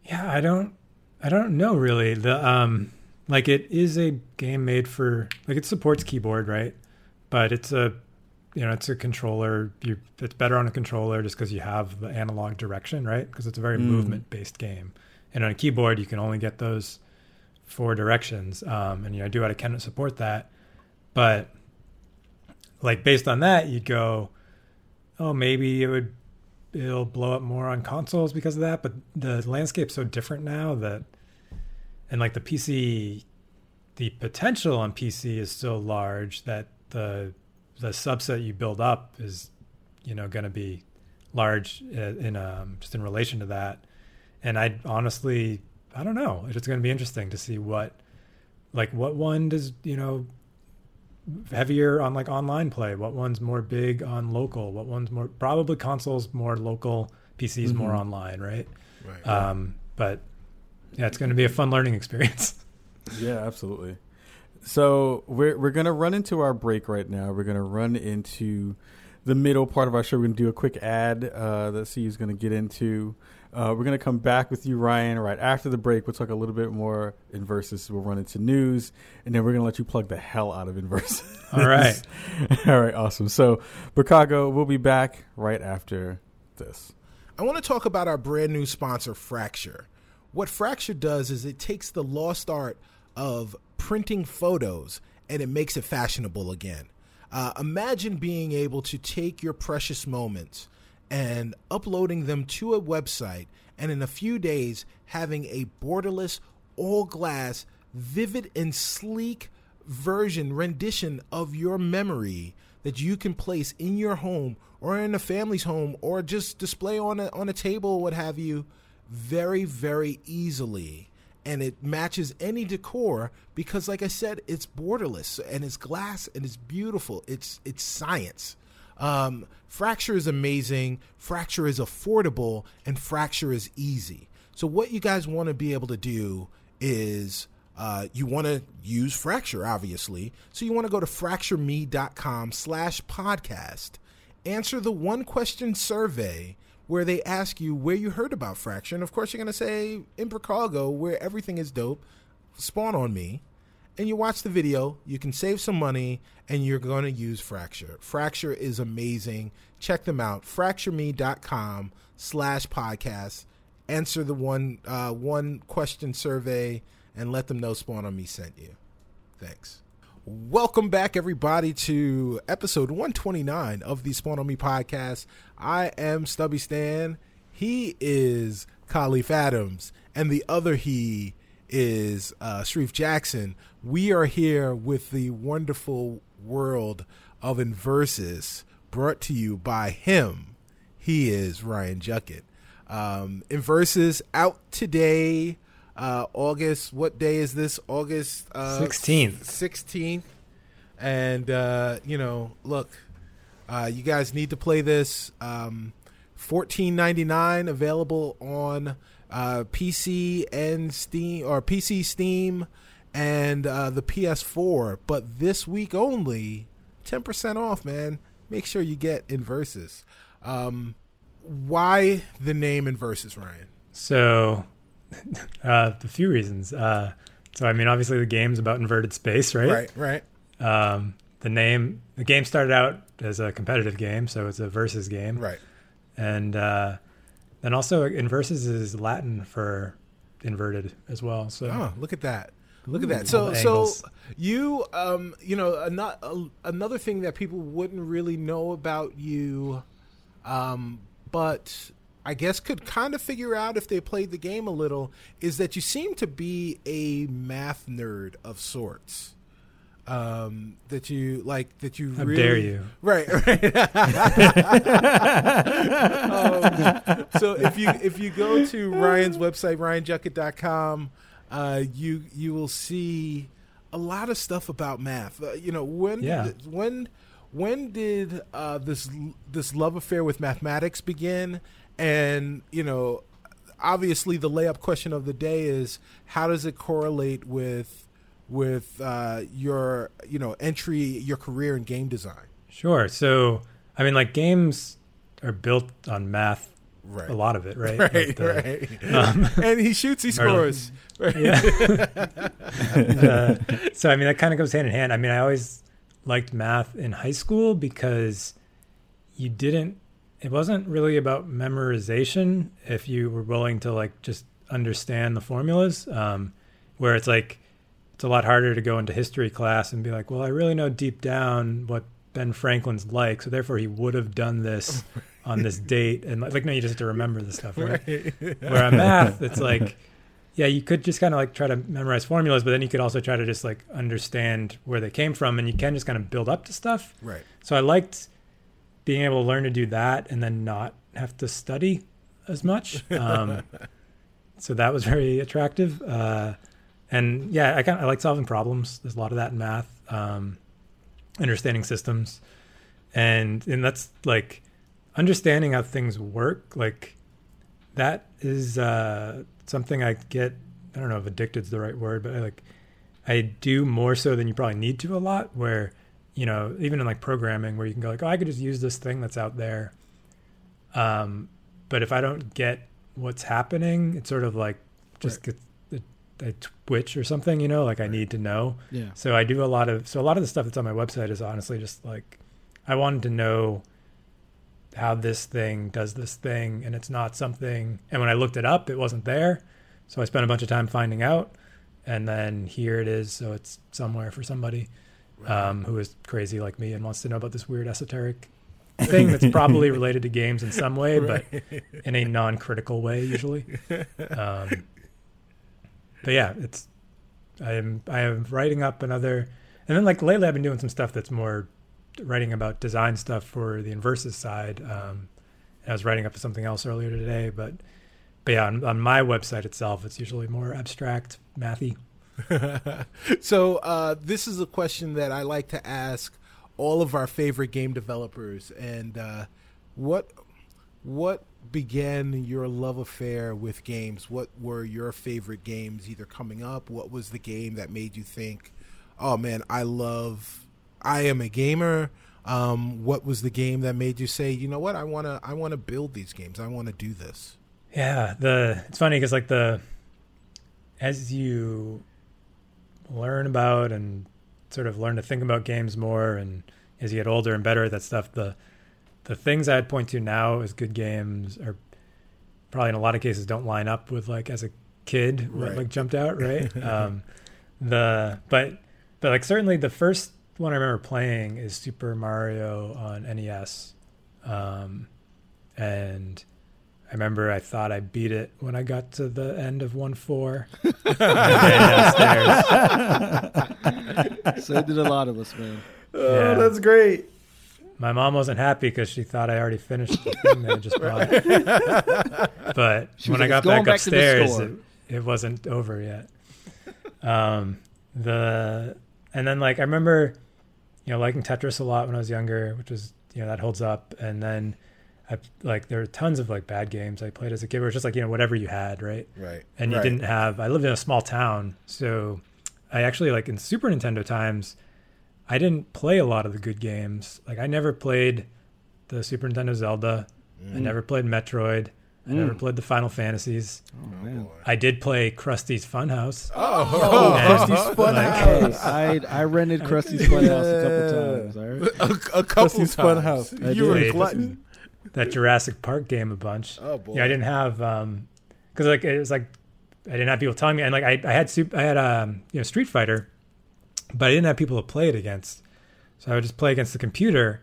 Yeah, I don't I don't know really. The um like it is a game made for like it supports keyboard, right? But it's a you know, it's a controller. You it's better on a controller just because you have the analog direction, right? Because it's a very Mm. movement based game. And on a keyboard you can only get those four directions. Um and you know, I do what I can to support that. But like based on that, you'd go, Oh, maybe it would it'll blow up more on consoles because of that but the landscape's so different now that and like the pc the potential on pc is so large that the the subset you build up is you know going to be large uh, in um just in relation to that. And i honestly i don't know. It's going to be interesting to see what like what one does you know heavier on like online play what one's more big on local what one's more probably consoles more local pcs more Mhm. online right? Right. Um but yeah it's going to be a fun learning experience Yeah, absolutely. So we're we're gonna run into our break right now. We're gonna run into the middle part of our show, we're going to do a quick ad uh, that C is going to get into. Uh, we're going to come back with you, Ryan, right after the break. We'll talk a little bit more Inversus. We'll run into news, and then we're going to let you plug the hell out of Inversus. All right. All right, awesome. So, Chicago, we'll be back right after this. I want to talk about our brand new sponsor, Fracture. What Fracture does is it takes the lost art of printing photos and it makes it fashionable again. Uh, imagine being able to take your precious moments and uploading them to a website, and in a few days, having a borderless, all glass, vivid, and sleek version rendition of your memory that you can place in your home or in a family's home or just display on a, on a table, what have you, very, very easily. And it matches any decor because, like I said, it's borderless and it's glass and it's beautiful. It's it's science. Um, fracture is amazing, fracture is affordable, and fracture is easy. So, what you guys want to be able to do is uh, you want to use fracture, obviously. So, you want to go to fractureme.com slash podcast, answer the one question survey where they ask you where you heard about fracture. And of course, you're going to say in Chicago, where everything is dope, spawn on me and you watch the video, you can save some money and you're going to use Fracture. Fracture is amazing. Check them out. FractureMe.com slash podcast. Answer the one uh, one question survey and let them know Spawn on Me sent you. Thanks. Welcome back, everybody, to episode 129 of the Spawn on Me podcast. I am Stubby Stan. He is Kahlief Adams, and the other he is uh, Jackson. We are here with the wonderful world of Inversus brought to you by him. He is Ryan Juckett. Um, Inversus out today, uh, August. What day is this? August uh, sixteenth. Sixteenth. And uh, you know, look, uh, you guys need to play this. Um, Fourteen ninety nine available on uh, PC and Steam or PC Steam and uh, the PS4. But this week only, ten percent off, man. Make sure you get Inversus. Um, why the name Inversus, Ryan? So, uh, a few reasons. Uh, so, I mean, obviously the game's about inverted space, right? Right, right. Um, the name, the game started out as a competitive game, so it's a versus game, right? And uh, and also, inversus is Latin for inverted as well. So, oh, look at that. Look at that. So, so you, um, you know, another another thing that people wouldn't really know about you, um, but I guess could kind of figure out if they played the game a little, is that you seem to be a math nerd of sorts um, that you like that you How really dare you. Right right. Um, so if you if you go to ryan's website ryanjuckett.com uh, you you will see a lot of stuff about math. Uh, you know when yeah. did, when when did uh, this this love affair with mathematics begin? And you know obviously the layup question of the day is how does it correlate with with uh, your you know entry your career in game design. Sure. So i mean like games are built on math right. a lot of it right? Right, like the, right. Um, and he shoots he scores. Right. yeah. Uh, so i mean that kind of goes hand in hand. I mean i always liked math in high school because you didn't it wasn't really about memorization if you were willing to like just understand the formulas um, where it's like it's a lot harder to go into history class and be like, well, I really know deep down what Ben Franklin's like, so therefore he would have done this on this date. And like, no, you just have to remember the stuff, right? right. Where on math, it's like, yeah, you could just kind of like try to memorize formulas, but then you could also try to just like understand where they came from, and you can just kind of build up to stuff. Right. So I liked being able to learn to do that and then not have to study as much. Um, so that was very attractive. Uh, and yeah, I kind I like solving problems. There's a lot of that in math, um, understanding systems, and and that's like understanding how things work. Like that is uh, something I get. I don't know if addicted is the right word, but I like I do more so than you probably need to a lot. Where you know, even in like programming where you can go like, oh, I could just use this thing that's out there. Um, but if I don't get what's happening, it's sort of like just get a, a twitch or something, you know, like I need to know. Yeah. So I do a lot of so a lot of the stuff that's on my website is honestly just like I wanted to know how this thing does this thing and it's not something and when I looked it up it wasn't there. So I spent a bunch of time finding out and then here it is so it's somewhere for somebody um, who is crazy like me and wants to know about this weird esoteric thing that's probably related to games in some way but in a non-critical way usually. Um, but yeah, it's I'm I am writing up another, and then like lately I've been doing some stuff that's more writing about design stuff for the Inversus side. Um, I was writing up something else earlier today, but but yeah, on, on my website itself, it's usually more abstract, mathy. so uh, this is a question that I like to ask all of our favorite game developers, and uh, what what began your love affair with games? What were your favorite games either coming up? What was the game that made you think, "Oh man, I love I am a gamer." Um, what was the game that made you say, "You know what? I want to I want to build these games. I want to do this." Yeah, the it's funny cuz like the as you learn about and sort of learn to think about games more and as you get older and better at that stuff, the the things I'd point to now as good games are probably in a lot of cases don't line up with like as a kid what Right. like jumped out right um the but but like certainly the first one i remember playing is super mario on nes um and i remember i thought i beat it when i got to the end of 1-4 And then downstairs. so did a lot of us, man. Oh, Yeah. that's great. My mom wasn't happy because she thought I already finished the thing that I just bought. but She when I got back back upstairs, it, it wasn't over yet. Um, the and then like I remember, you know, liking Tetris a lot when I was younger, which was you know that holds up. And then I like there were tons of like bad games I played as a kid. Where was just like you know whatever you had, right? Right. and you Right. didn't have i lived in a small town so i actually like in super nintendo times i didn't play a lot of the good games like i never played the super nintendo zelda i never played metroid i never Mm. played the final fantasies Oh man. i did play krusty's funhouse Oh, And, Krusty's Fun like, Hey, I I rented Krusty's Funhouse a couple times. All right. a, a couple Krusty's times. Funhouse. I You were a glutton. that jurassic park game a bunch Oh boy. yeah i didn't have um because like it was like i didn't have people telling me and like i, I had super, i had um you know street fighter but i didn't have people to play it against. So i would just play against the computer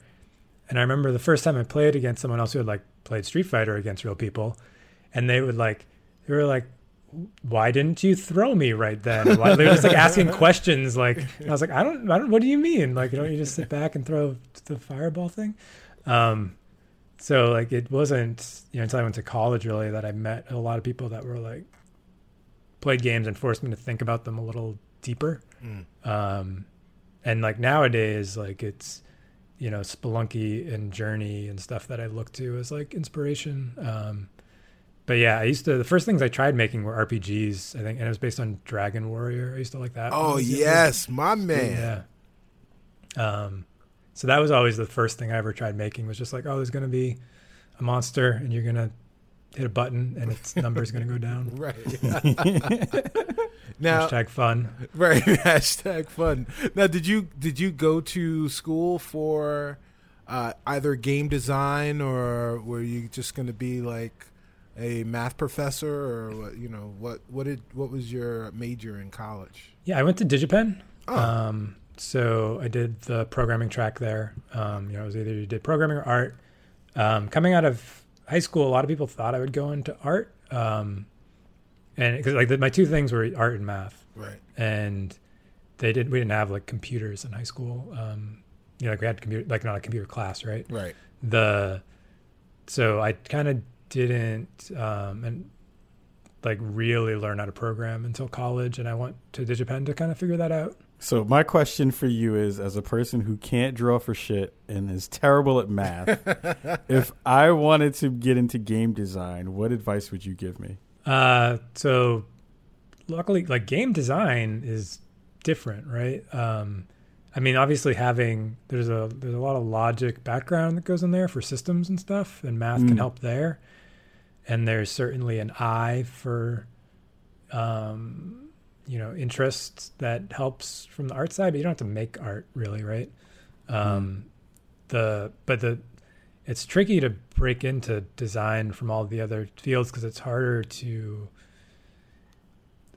and i remember the first time i played against someone else who had like played street fighter against real people and they would like they were like why didn't you throw me right then? Why, they were just like asking questions like i was like i don't i don't what do you mean? Like don't you just sit back and throw the fireball thing? Um so like it wasn't you know until I went to college really that I met a lot of people that were like played games and forced me to think about them a little deeper. Mm. Um, and like nowadays, like it's you know Spelunky and Journey and stuff that I look to as like inspiration. Um, but yeah, I used to the first things I tried making were RPGs. I think, and it was based on Dragon Warrior. I used to like that. Oh yes, my man. Yeah. Um, so that was always the first thing I ever tried making was just like, oh, there's going to be a monster and you're going to hit a button and its number is going to go down. Right. now, Hashtag fun. right. Hashtag fun. Now, did you did you go to school for uh, either game design or were you just going to be like a math professor or what? You know what? What did what was your major in college? Yeah, I went to DigiPen. Oh. Um, so I did the programming track there. Um, you know, it was either you did programming or art. Um, coming out of high school, a lot of people thought I would go into art. Um, and because like the, my two things were art and math. Right. and they didn't we didn't have like computers in high school um you know like we had computer like not a computer class right Right. the so i kind of didn't um and like really learn how to program until college and i went to digipen to kind of figure that out So my question for you is, as a person who can't draw for shit and is terrible at math, if I wanted to get into game design, what advice would you give me? Uh, so luckily, like game design is different, right? Um, I mean, obviously having there's a there's a lot of logic background that goes in there for systems and stuff, and math can Mm. help there. And there's certainly an eye for, um, you know, interests that helps from the art side, but you don't have to make art really, right? Um, the but the it's tricky to break into design from all the other fields because it's harder to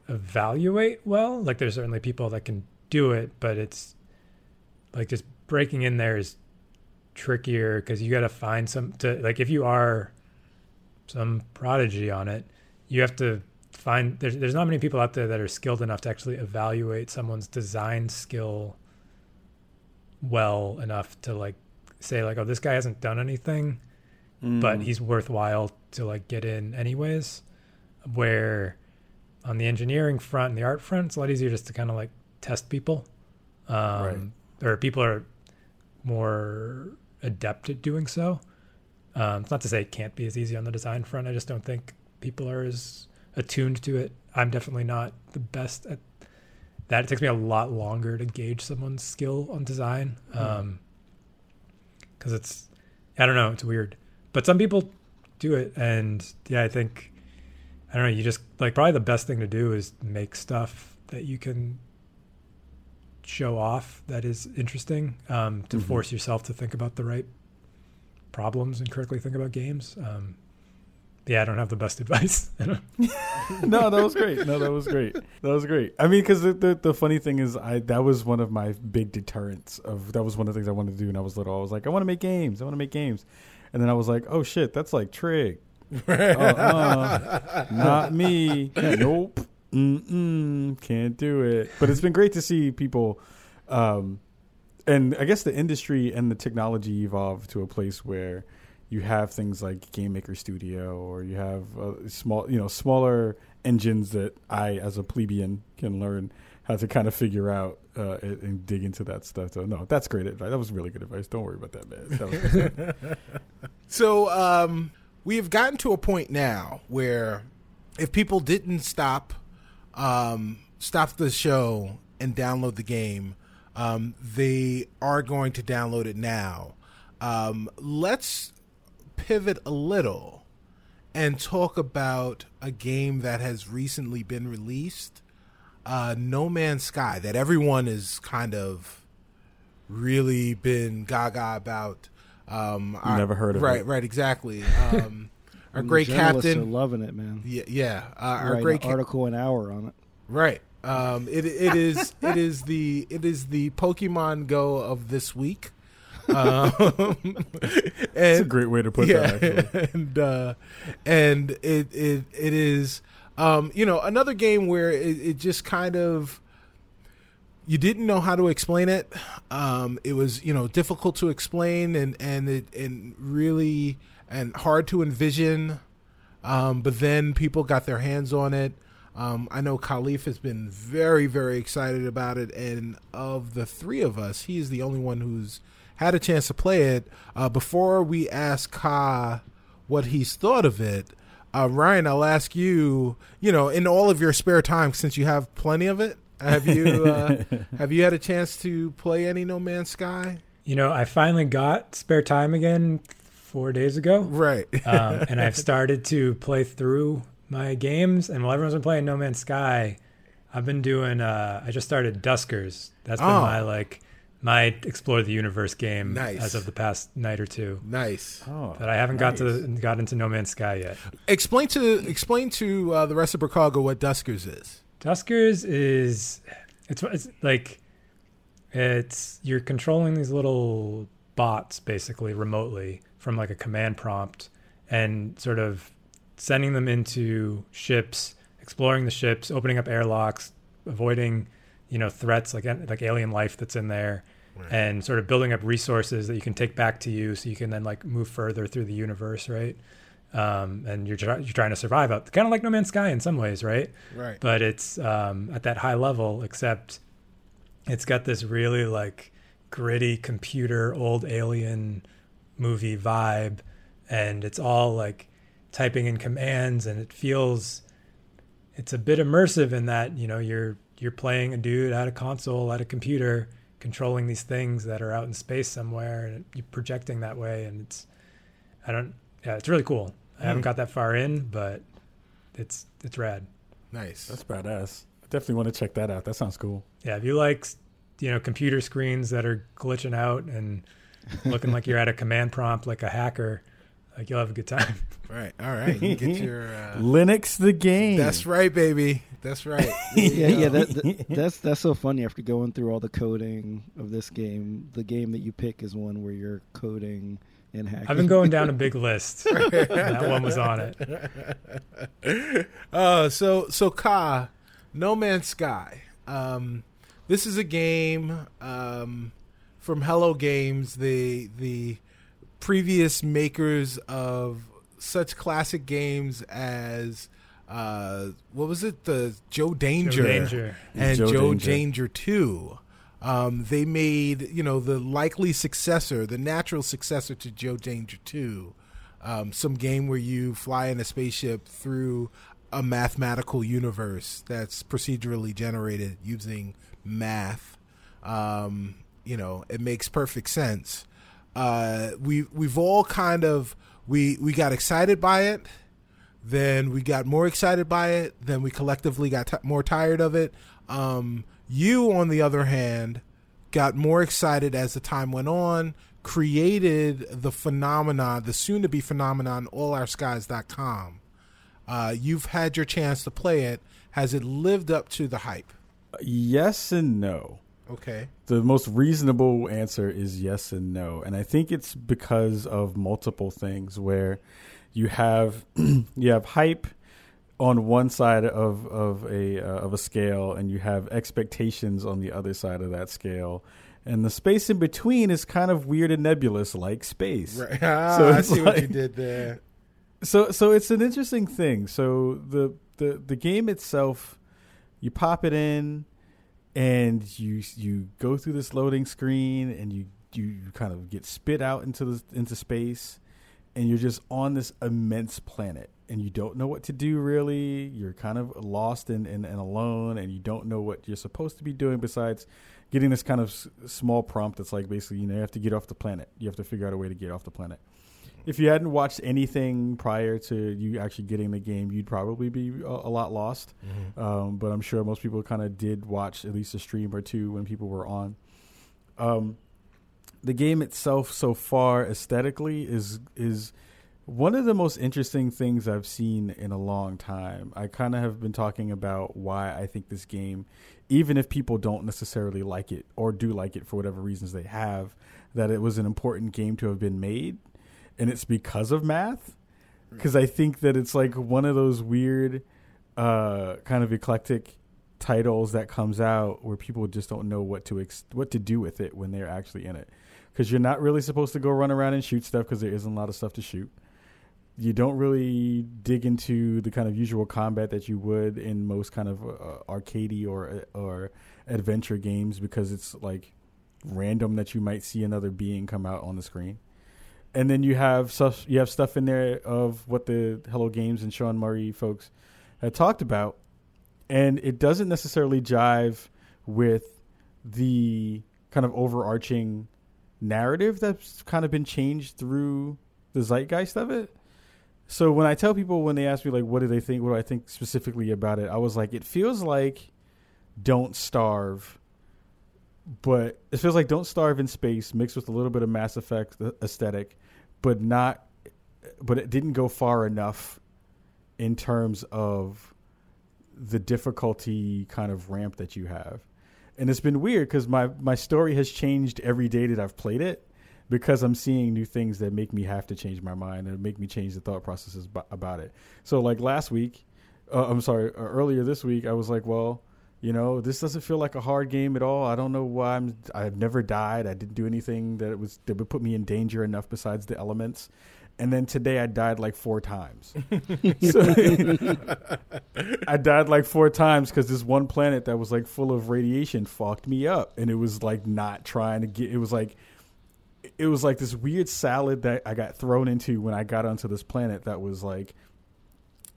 evaluate well. Like there's certainly people that can do it, but it's like just breaking in there is trickier because you got to find some to like if you are some prodigy on it, you have to find there's there's not many people out there that are skilled enough to actually evaluate someone's design skill well enough to like say like oh this guy hasn't done anything but Mm. he's worthwhile to like get in anyways. Where on the engineering front and the art front, it's a lot easier just to kind of like test people, um, Right. or people are more adept at doing so. Um, it's not to say it can't be as easy on the design front. I just don't think people are as attuned to it. I'm definitely not the best at that. It takes me a lot longer to gauge someone's skill on design because it's I don't know. It's weird, but some people do it, and yeah, I think I don't know. You just like probably the best thing to do is make stuff that you can show off that is interesting um, to Mhm. force yourself to think about the right problems and critically think about games. Um, yeah, I don't have the best advice. No, that was great. No, that was great. That was great. I mean, because the, the the funny thing is, I that was one of my big deterrents of that was one of the things I wanted to do when I was little. I was like, I want to make games. I want to make games, and then I was like, oh shit, that's like trig. uh-uh. Not me. Nope. Mm-mm. Can't do it. But it's been great to see people, um, and I guess the industry and the technology evolve to a place where you have things like Game Maker Studio, or you have uh, small, you know, smaller engines that I, as a plebeian, can learn how to kind of figure out uh, and, dig into that stuff. So no, that's great advice. That was really good advice. Don't worry about that, man. That. So um, we have gotten to a point now where if people didn't stop um, stop the show and download the game, um, they are going to download it now. Um, let's pivot a little and talk about a game that has recently been released, uh, No Man's Sky, that everyone is kind of really been gaga about. Um, our- Never heard of right, it. Right, right, exactly. Um, our great captain, are loving it, man. yeah, yeah. Uh, our great an ca- article an hour on it. Right. Um, it it is it is the it is the Pokemon Go of this week. Um, That's a great way to put that. Actually. and uh, and it it it is um, you know another game where it, it just kind of you didn't know how to explain it. Um, it was you know difficult to explain and and it and really and hard to envision. Um, but then people got their hands on it. Um, I know Kahlief has been very, very excited about it, and of the three of us, he is the only one who's had a chance to play it. Uh, before we ask Ka what he's thought of it, uh, Ryan, I'll ask you. You know, in all of your spare time, since you have plenty of it, have you uh, have you had a chance to play any No Man's Sky? you know, I finally got spare time again four days ago. Right. um, and I've started to play through my games. And while everyone's been playing No Man's Sky, I've been doing. Uh, I just started Duskers. That's been Oh. my like my explore the universe game Nice. as of the past night or two. nice. Oh, But I haven't got to got into No Man's Sky yet. Explain to explain to uh, the rest of Chicago what Duskers is. Duskers is it's it's like it's you're controlling these little bots basically remotely from like a command prompt and sort of sending them into ships, exploring the ships, opening up airlocks, avoiding you know threats like like alien life that's in there and sort of building up resources that you can take back to you so you can then like move further through the universe, right? Um, and you're, try- you're trying to survive out kind of like No Man's Sky in some ways, right? Right. but it's um, at that high level except it's got this really like gritty computer old alien movie vibe and it's all like typing in commands and it feels it's a bit immersive in that you know you're you're playing a dude at a console at a computer controlling these things that are out in space somewhere and you're projecting that way and it's I don't yeah, it's really cool. I haven't Hmm. got that far in, but it's it's rad. Nice. That's badass. I definitely want to check that out. That sounds cool. Yeah, if you like you know computer screens that are glitching out and looking like you're at a command prompt like a hacker, like you'll have a good time. right. All right. You get your. Uh, Linux the game. that's right, baby. That's right. Yeah, yeah. That, that, that's that's so funny. After going through all the coding of this game, the game that you pick is one where you're coding and hacking. I've been going down a big list. that one was on it. Uh, so so Ka, No Man's Sky. Um, this is a game um, from Hello Games, the the previous makers of such classic games as uh, what was it, the Joe Danger, Joe Danger. and Joe Joe, Danger. Danger Two. Um, they made you know the likely successor, the natural successor to Joe Danger Two, um, some game where you fly in a spaceship through a mathematical universe that's procedurally generated using math. Um, you know, it makes perfect sense. Uh, we we've all kind of we we got excited by it, then we got more excited by it, then we collectively got t- more tired of it. Um, you, on the other hand, got more excited as the time went on, created the phenomenon, the soon to be phenomenon, allourskies.com. Uh, you've had your chance to play it. Has it lived up to the hype? yes and no. Okay. The most reasonable answer is yes and no. And I think it's because of multiple things where you have you have hype on one side of of a uh, of a scale and you have expectations on the other side of that scale. And the space in between is kind of weird and nebulous like space. Right. Ah, So I see what you did there. So so it's an interesting thing. So the the the game itself, you pop it in, and you you go through this loading screen, and you you kind of get spit out into the into space, and you're just on this immense planet, and you don't know what to do really. You're kind of lost and and, and alone, and you don't know what you're supposed to be doing besides getting this kind of s- small prompt that's like basically you know you have to get off the planet. You have to figure out a way to get off the planet if you hadn't watched anything prior to you actually getting the game, you'd probably be a, a lot lost. Um, but I'm sure most people kind of did watch at least a stream or two when people were on. Um, the game itself, so far aesthetically, is is one of the most interesting things I've seen in a long time. I kind of have been talking about why I think this game, even if people don't necessarily like it or do like it for whatever reasons they have, that it was an important game to have been made and it's because of math? Because i think that it's like one of those weird uh kind of eclectic titles that comes out where people just don't know what to ex- what to do with it when they're actually in it. Because you're not really supposed to go run around and shoot stuff because there isn't a lot of stuff to shoot. You don't really dig into the kind of usual combat that you would in most kind of uh, arcadey or or adventure games because it's like random that you might see another being come out on the screen and then you have stuff you have stuff in there of what the Hello Games and Sean Murray folks had talked about, and it doesn't necessarily jive with the kind of overarching narrative that's kind of been changed through the zeitgeist of it. So when I tell people when they ask me like what do they think, what do I think specifically about it, I was like, it feels like Don't Starve. But it feels like Don't Starve in Space mixed with a little bit of Mass Effect aesthetic, but not, but it didn't go far enough in terms of the difficulty kind of ramp that you have. And it's been weird because my, my story has changed every day that I've played it because I'm seeing new things that make me have to change my mind and make me change the thought processes about it. So, like last week, uh, I'm sorry, uh, earlier this week, I was like, well, you know, this doesn't feel like a hard game at all. I don't know why I'm. I've never died. I didn't do anything that was that would put me in danger enough besides the elements. And then today I died like four times. So- I died like four times because this one planet that was like full of radiation fucked me up, and it was like not trying to get. It was like, it was like this weird salad that I got thrown into when I got onto this planet. That was like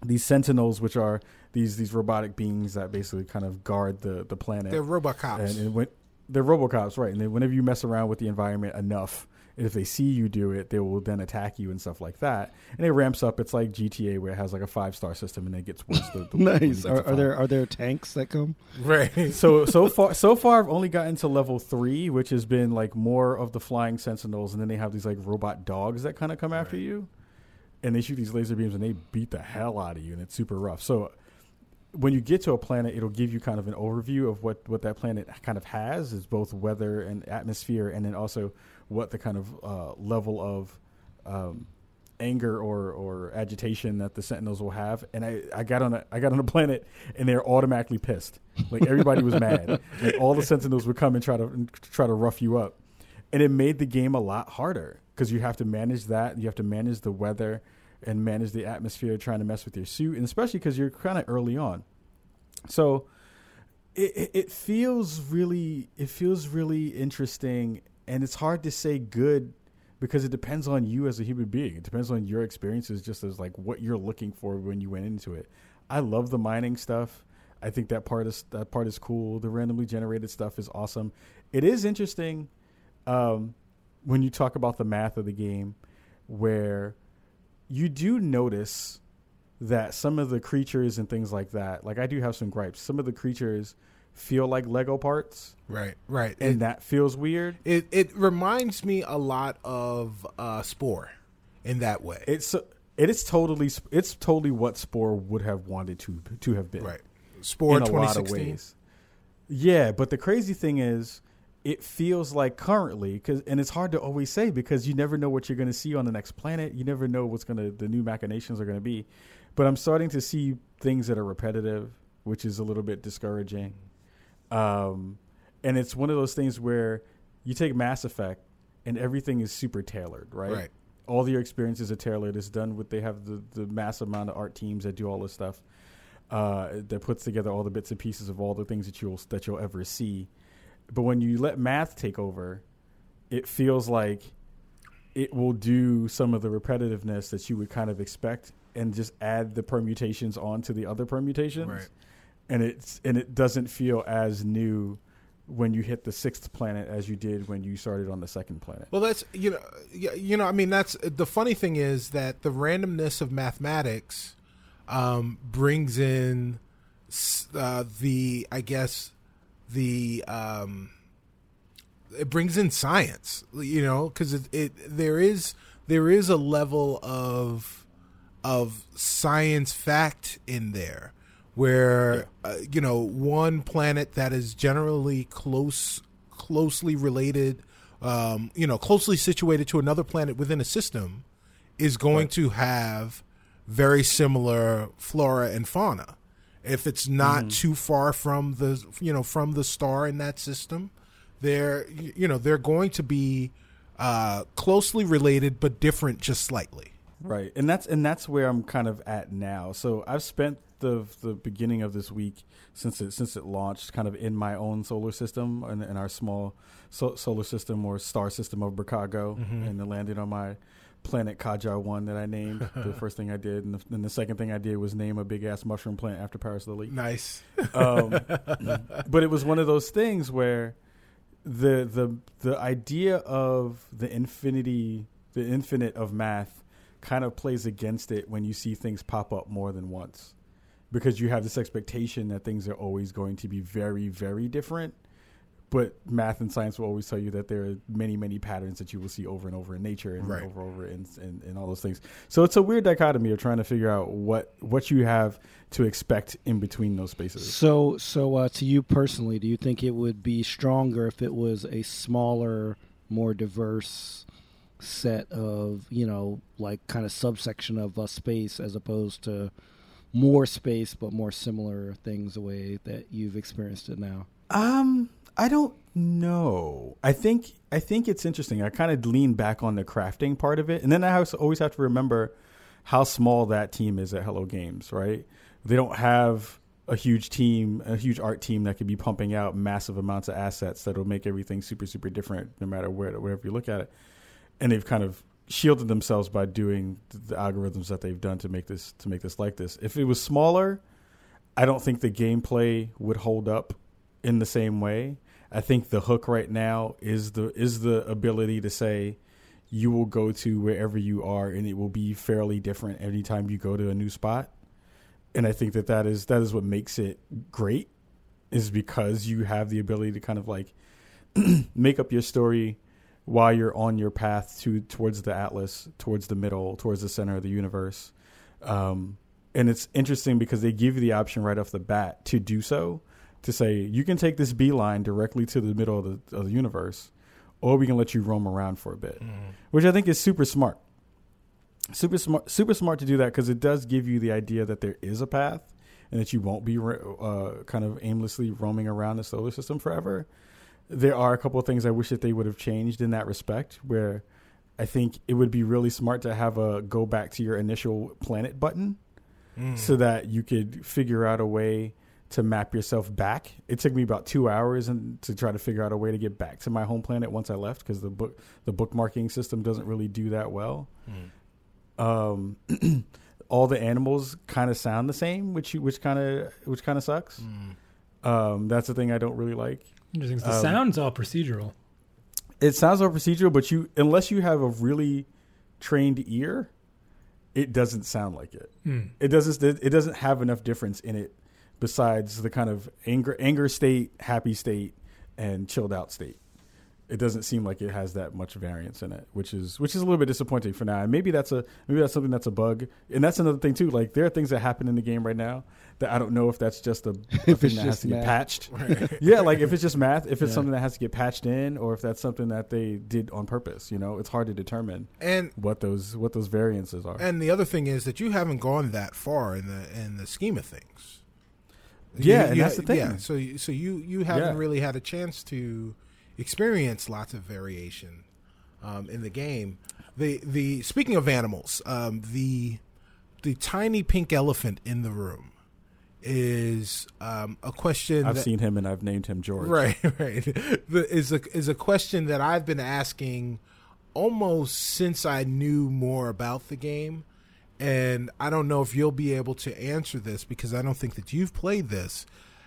these sentinels, which are these these robotic beings that basically kind of guard the the planet. They're RoboCops. And it went, they're RoboCops, right? And then whenever you mess around with the environment enough, if they see you do it, they will then attack you and stuff like that. And it ramps up. It's like GTA where it has like a five star system, and it gets worse. The, the, nice. Are, are there are there tanks that come? Right. so so far so far I've only gotten to level three, which has been like more of the flying sentinels, and then they have these like robot dogs that kind of come after you, and they shoot these laser beams and they beat the hell out of you, and it's super rough. So when you get to a planet, it'll give you kind of an overview of what what that planet kind of has, is both weather and atmosphere, and then also what the kind of uh, level of um, anger or, or agitation that the sentinels will have. And I, I got on a I got on a planet and they're automatically pissed. Like everybody was mad. Like all the sentinels would come and try to try to rough you up. And it made the game a lot harder because you have to manage that you have to manage the weather and manage the atmosphere trying to mess with your suit and especially because you're kind of early on so it, it, feels really it feels really interesting and it's hard to say good because it depends on you as a human being. It depends on your experiences, just as like what you're looking for when you went into it. I love the mining stuff. I think that part is that part is cool. The randomly generated stuff is awesome. It is interesting um, when you talk about the math of the game, where you do notice that some of the creatures and things like that. Like I do have some gripes. Some of the creatures feel like Lego parts, Right. Right. and And that feels weird. it it reminds me a lot of uh, Spore in that way. It's it is totally it's totally what Spore would have wanted to to have been. right. Spore in a lot of ways. Yeah, but the crazy thing is, it feels like currently because, and it's hard to always say because you never know what you're going to see on the next planet. You never know what's going to the new machinations are going to be. But I'm starting to see things that are repetitive, which is a little bit discouraging. Um, and it's one of those things where you take Mass Effect and everything is super tailored, right? Right. All your experiences are tailored. It's done with they have the the massive amount of art teams that do all this stuff uh, that puts together all the bits and pieces of all the things that you'll that you'll ever see. But when you let math take over, it feels like it will do some of the repetitiveness that you would kind of expect and just add the permutations onto the other permutations. Right. And it's and it doesn't feel as new when you hit the sixth planet as you did when you started on the second planet. Well, that's you know, you know. I mean, that's the funny thing is that the randomness of mathematics um, brings in uh, the, I guess, the um, it brings in science. You know, because it, it there is there is a level of of science fact in there where uh, you know one planet that is generally close closely related um, you know closely situated to another planet within a system is going to have very similar flora and fauna if it's not too far from the you know from the star in that system they're you know they're going to be uh, closely related but different just slightly. Right, and that's and that's where I'm kind of at now. So I've spent the the beginning of this week since it since it launched, kind of in my own solar system and in, our small so, solar system or star system of Chicago, and then landed on my planet Kajar One that I named. the first thing I did, and the, then the second thing I did was name a big ass mushroom plant after Parris Lilly. nice Um, but it was one of those things where the the the idea of the infinity, the infinite of math, kind of plays against it when you see things pop up more than once, because you have this expectation that things are always going to be very very different. But math and science will always tell you that there are many, many patterns that you will see over and over in nature and Right. over and over in, in, in all those things. So it's a weird dichotomy of trying to figure out what what you have to expect in between those spaces. So, so uh, to you personally, do you think it would be stronger if it was a smaller, more diverse set of, you know, like kind of subsection of a space as opposed to more space but more similar things the way that you've experienced it now? Um, I don't know. I think I think it's interesting. I kind of lean back on the crafting part of it, and then I always have to remember how small that team is at Hello Games. Right? They don't have a huge team, a huge art team that could be pumping out massive amounts of assets that'll make everything super super different, no matter where wherever you look at it. And they've kind of shielded themselves by doing the algorithms that they've done to make this to make this like this. If it was smaller, I don't think the gameplay would hold up in the same way. I think the hook right now is the is the ability to say you will go to wherever you are and it will be fairly different anytime you go to a new spot. And I think that that is that is what makes it great is because you have the ability to kind of like make up your story while you're on your path to towards the atlas, towards the middle, towards the center of the universe. Um, and it's interesting because they give you the option right off the bat to do so to say you can take this beeline directly to the middle of the, of the universe or we can let you roam around for a bit Mm-hmm. which i think is super smart super smart super smart to do that because it does give you the idea that there is a path and that you won't be uh, kind of aimlessly roaming around the solar system forever there are a couple of things i wish that they would have changed in that respect where i think it would be really smart to have a go back to your initial planet button Mm. so that you could figure out a way to map yourself back. It took me about two hours and to try to figure out a way to get back to my home planet once I left because the book the bookmarking system doesn't really do that well. Um, all the animals kind of sound the same, which you- which kind of which kind of sucks. Um, that's the thing I don't really like. Interesting. The Um, sound's all procedural. It sounds all procedural, but you unless you have a really trained ear, it doesn't sound like it. Mm. It doesn't. It doesn't have enough difference in it besides the kind of anger, anger state, happy state, and chilled out state. It doesn't seem like it has that much variance in it, which is which is a little bit disappointing for now. And maybe that's a maybe that's something that's a bug. And that's another thing too. Like there are things that happen in the game right now that I don't know if that's just a, a If thing that has to get math. patched. yeah, like if it's just math, if it's Yeah. something that has to get patched in, or if that's something that they did on purpose. You know, it's hard to determine And what those what those variances are. and the other thing is that you haven't gone that far in the in the scheme of things. Yeah, You- and you- that's the thing. Yeah, so you- so you you haven't Yeah. really had a chance to experience lots of variation um, in the game. The the speaking of animals, um, the the tiny pink elephant in the room is um, a question. I've that, seen him and I've named him George. Right, right. The, is a is a question that I've been asking almost since I knew more about the game, and I don't know if you'll be able to answer this because I don't think that you've played this.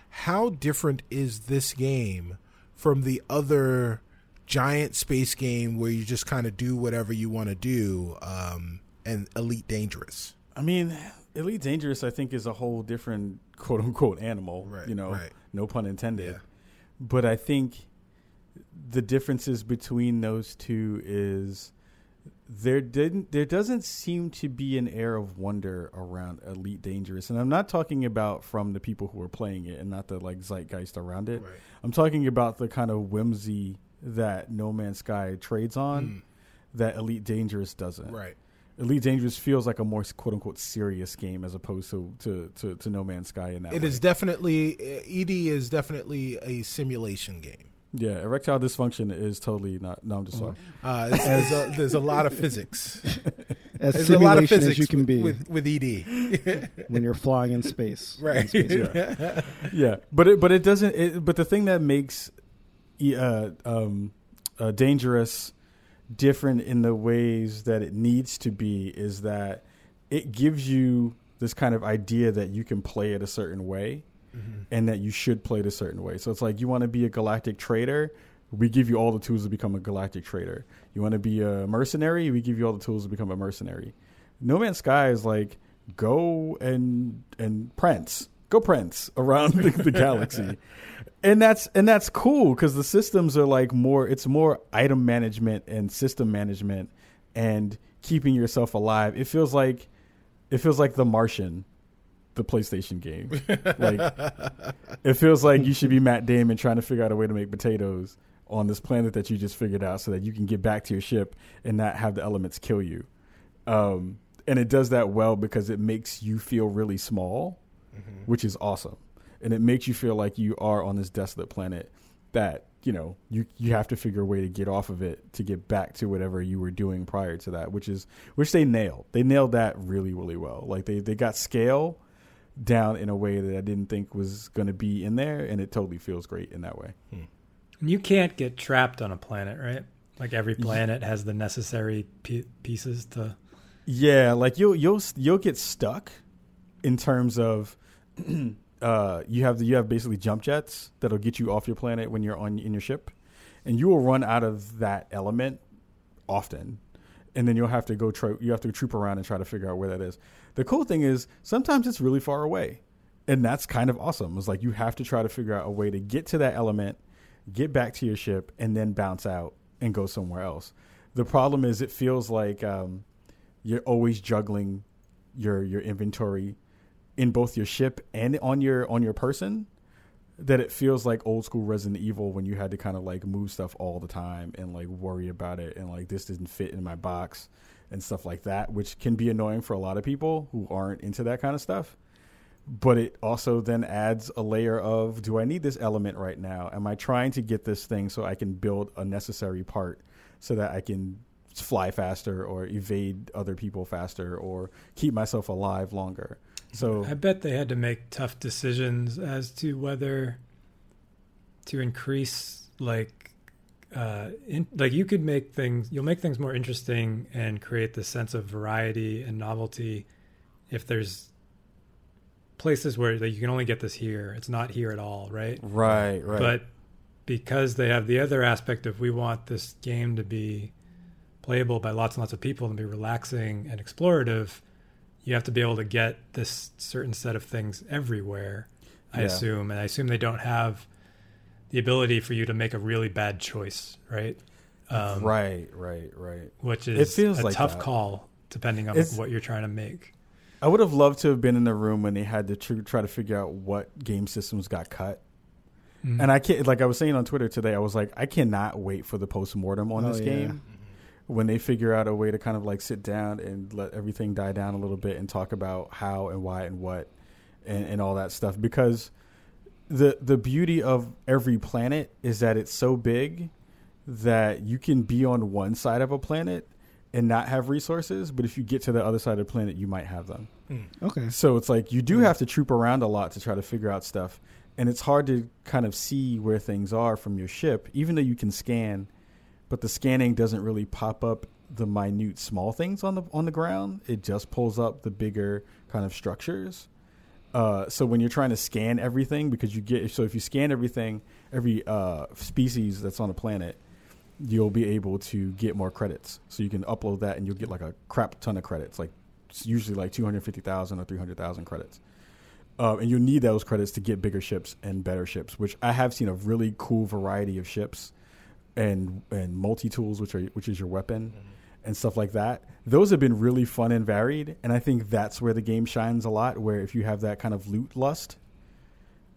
How different is this game from the other giant space game where you just kind of do whatever you want to do, um, and Elite Dangerous? I mean, Elite Dangerous, I think, is a whole different quote unquote animal. Right, you know, right. no pun intended. Yeah. But I think the differences between those two is there didn't there doesn't seem to be an air of wonder around Elite Dangerous. And I'm not talking about from the people who are playing it and not the like zeitgeist around it. Right. I'm talking about the kind of whimsy that No Man's Sky trades on hmm. that Elite Dangerous doesn't. Right. Elite Dangerous feels like a more quote unquote serious game as opposed to to, to, to No Man's Sky in that It way. is definitely ED is definitely a simulation game. Yeah, erectile dysfunction is totally not. No, I'm just sorry. Uh, it's- there's, a, there's a lot of physics. As There's a lot of physics as you can be with, with ED. when you're flying in space. right. Yeah. yeah, but it but it doesn't. It, but the thing that makes e- uh, um, uh, dangerous different in the ways that it needs to be is that it gives you this kind of idea that you can play it a certain way Mm-hmm. and that you should play it a certain way. So it's like you want to be a galactic trader, we give you all the tools to become a galactic trader. You want to be a mercenary, we give you all the tools to become a mercenary. No Man's Sky is like go and and prance, go prance around the, the galaxy, and that's and that's cool because the systems are like more. It's more item management and system management and keeping yourself alive. It feels like it feels like The Martian, the PlayStation game. like it feels like you should be Matt Damon trying to figure out a way to make potatoes on this planet that you just figured out so that you can get back to your ship and not have the elements kill you. Um, and it does that well because it makes you feel really small, which is awesome. And it makes you feel like you are on this desolate planet that, you know, you you have to figure a way to get off of it to get back to whatever you were doing prior to that, which is which they nailed. They nailed that really, really well. Like they, they got scale down in a way that I didn't think was going to be in there, and it totally feels great in that way. And you can't get trapped on a planet, right? Like every planet has the necessary p- pieces to. Yeah, like you'll you'll you'll get stuck in terms of uh, you have the, you have basically jump jets that'll get you off your planet when you're on in your ship, and you will run out of that element often, and then you'll have to go try, you have to troop around and try to figure out where that is. The cool thing is sometimes it's really far away, and that's kind of awesome. It's like you have to try to figure out a way to get to that element, get back to your ship, and then bounce out and go somewhere else. The problem is it feels like um, you're always juggling your your inventory in both your ship and on your on your person that it feels like old school Resident Evil when you had to kind of like move stuff all the time and like worry about it and like this didn't fit in my box and stuff like that, which can be annoying for a lot of people who aren't into that kind of stuff. But it also then adds a layer of do I need this element right now? Am I trying to get this thing so I can build a necessary part so that I can fly faster or evade other people faster or keep myself alive longer? So I bet they had to make tough decisions as to whether to increase like uh in, like you could make things you'll make things more interesting and create the sense of variety and novelty if there's places where like, you can only get this here. It's not here at all right? Right right. But because they have the other aspect of we want this game to be playable by lots and lots of people and be relaxing and explorative you have to be able to get this certain set of things everywhere i Yeah. assume. And i assume they don't have the ability for you to make a really bad choice right um, right right right which is it feels a like tough that. call depending on It's- what you're trying to make I would have loved to have been in the room when they had to tr- try to figure out what game systems got cut. Mhm. And I can't, like I was saying on Twitter today, I was like, I cannot wait for the post mortem on Oh, this yeah. game when they figure out a way to kind of like sit down and let everything die down a little bit and talk about how and why and what and, and all that stuff. Because the the beauty of every planet is that it's so big that you can be on one side of a planet and not have resources, but if you get to the other side of the planet, you might have them. Hmm. Okay. So it's like you do hmm. have to troop around a lot to try to figure out stuff, and it's hard to kind of see where things are from your ship, even though you can scan, but the scanning doesn't really pop up the minute small things on the on the ground. It just pulls up the bigger kind of structures. Uh, so when you're trying to scan everything, because you get so if you scan everything, every uh, species that's on a planet, you'll be able to get more credits. So you can upload that, and you'll get like a crap ton of credits, like usually like 250,000 or 300,000 credits. Uh, and you need those credits to get bigger ships and better ships, which I have seen a really cool variety of ships and and multi tools, which are which is your weapon and stuff like that. Those have been really fun and varied, and I think that's where the game shines a lot. Where if you have that kind of loot lust,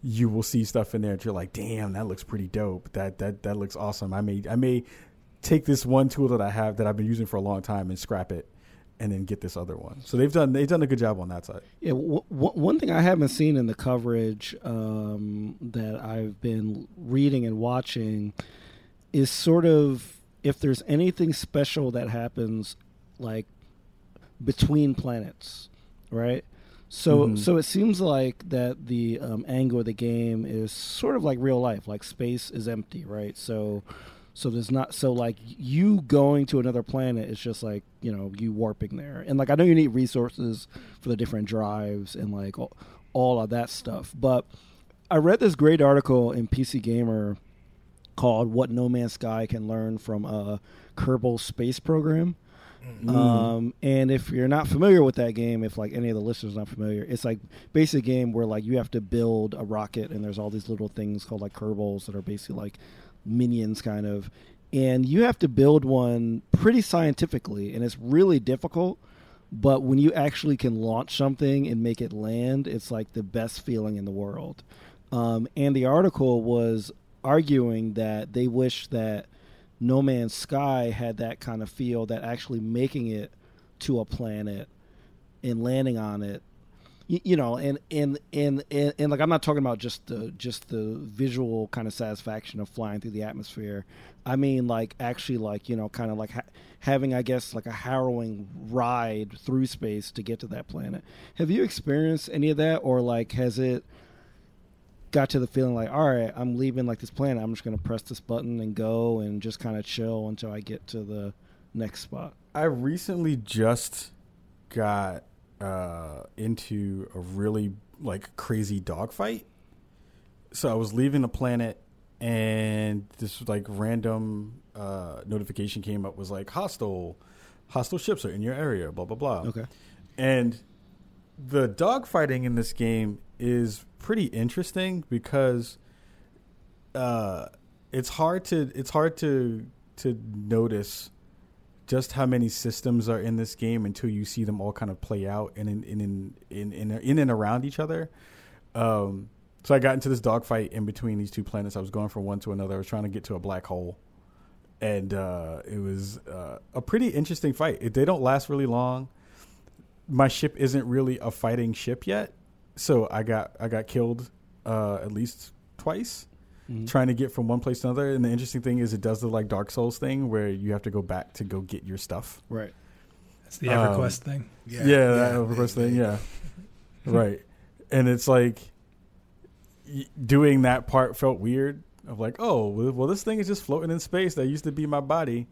you will see stuff in there that you're like, damn, that looks pretty dope. That that that looks awesome. I may I may take this one tool that I have that I've been using for a long time and scrap it, and then get this other one. So they've done they've done a good job on that side. Yeah, w- w- one thing I haven't seen in the coverage um, that I've been reading and watching is sort of if there's anything special that happens, like between planets, right? So, Mhm. so it seems like that the um, angle of the game is sort of like real life, like space is empty, right? So, so there's not so like you going to another planet is just like you know you warping there, and like I know you need resources for the different drives and like all, all of that stuff. But I read this great article in PC Gamer called "What No Man's Sky Can Learn from a Kerbal Space Program." Um, and if you're not familiar with that game, if like any of the listeners are not familiar, it's like basic game where like you have to build a rocket and there's all these little things called like Kerbals that are basically like minions kind of, and you have to build one pretty scientifically, and it's really difficult. But when you actually can launch something and make it land, it's like the best feeling in the world. Um, and the article was arguing that they wish that No Man's Sky had that kind of feel that actually making it to a planet and landing on it. You, know and and, and and and like i'm not talking about just the just the visual kind of satisfaction of flying through the atmosphere. I mean like actually like you know kind of like ha- having i guess like a harrowing ride through space to get to that planet. Have you experienced any of that? Or like has it got to the feeling like all right i'm leaving like this planet i'm just going to press this button and go and just kind of chill until i get to the next spot I recently just got uh, into a really like crazy dogfight. So I was leaving the planet, and this like random uh, notification came up was like hostile, hostile ships are in your area. Blah blah blah. Okay. And the dogfighting in this game is pretty interesting because uh, it's hard to it's hard to to notice just how many systems are in this game until you see them all kind of play out in in in in in, in, in and around each other. Um, so I got into this dogfight in between these two planets. I was going from one to another. I was trying to get to a black hole, and uh, it was uh, a pretty interesting fight. It, they don't last really long. My ship isn't really a fighting ship yet, so I got I got killed uh, at least twice Mhm. trying to get from one place to another. And the interesting thing is, it does the like Dark Souls thing where you have to go back to go get your stuff. Right. That's the Um, EverQuest thing. Yeah, that EverQuest corpse thing. Yeah, right. And it's like y- doing that part felt weird. Of like, oh, well, well, this thing is just floating in space. That used to be my body.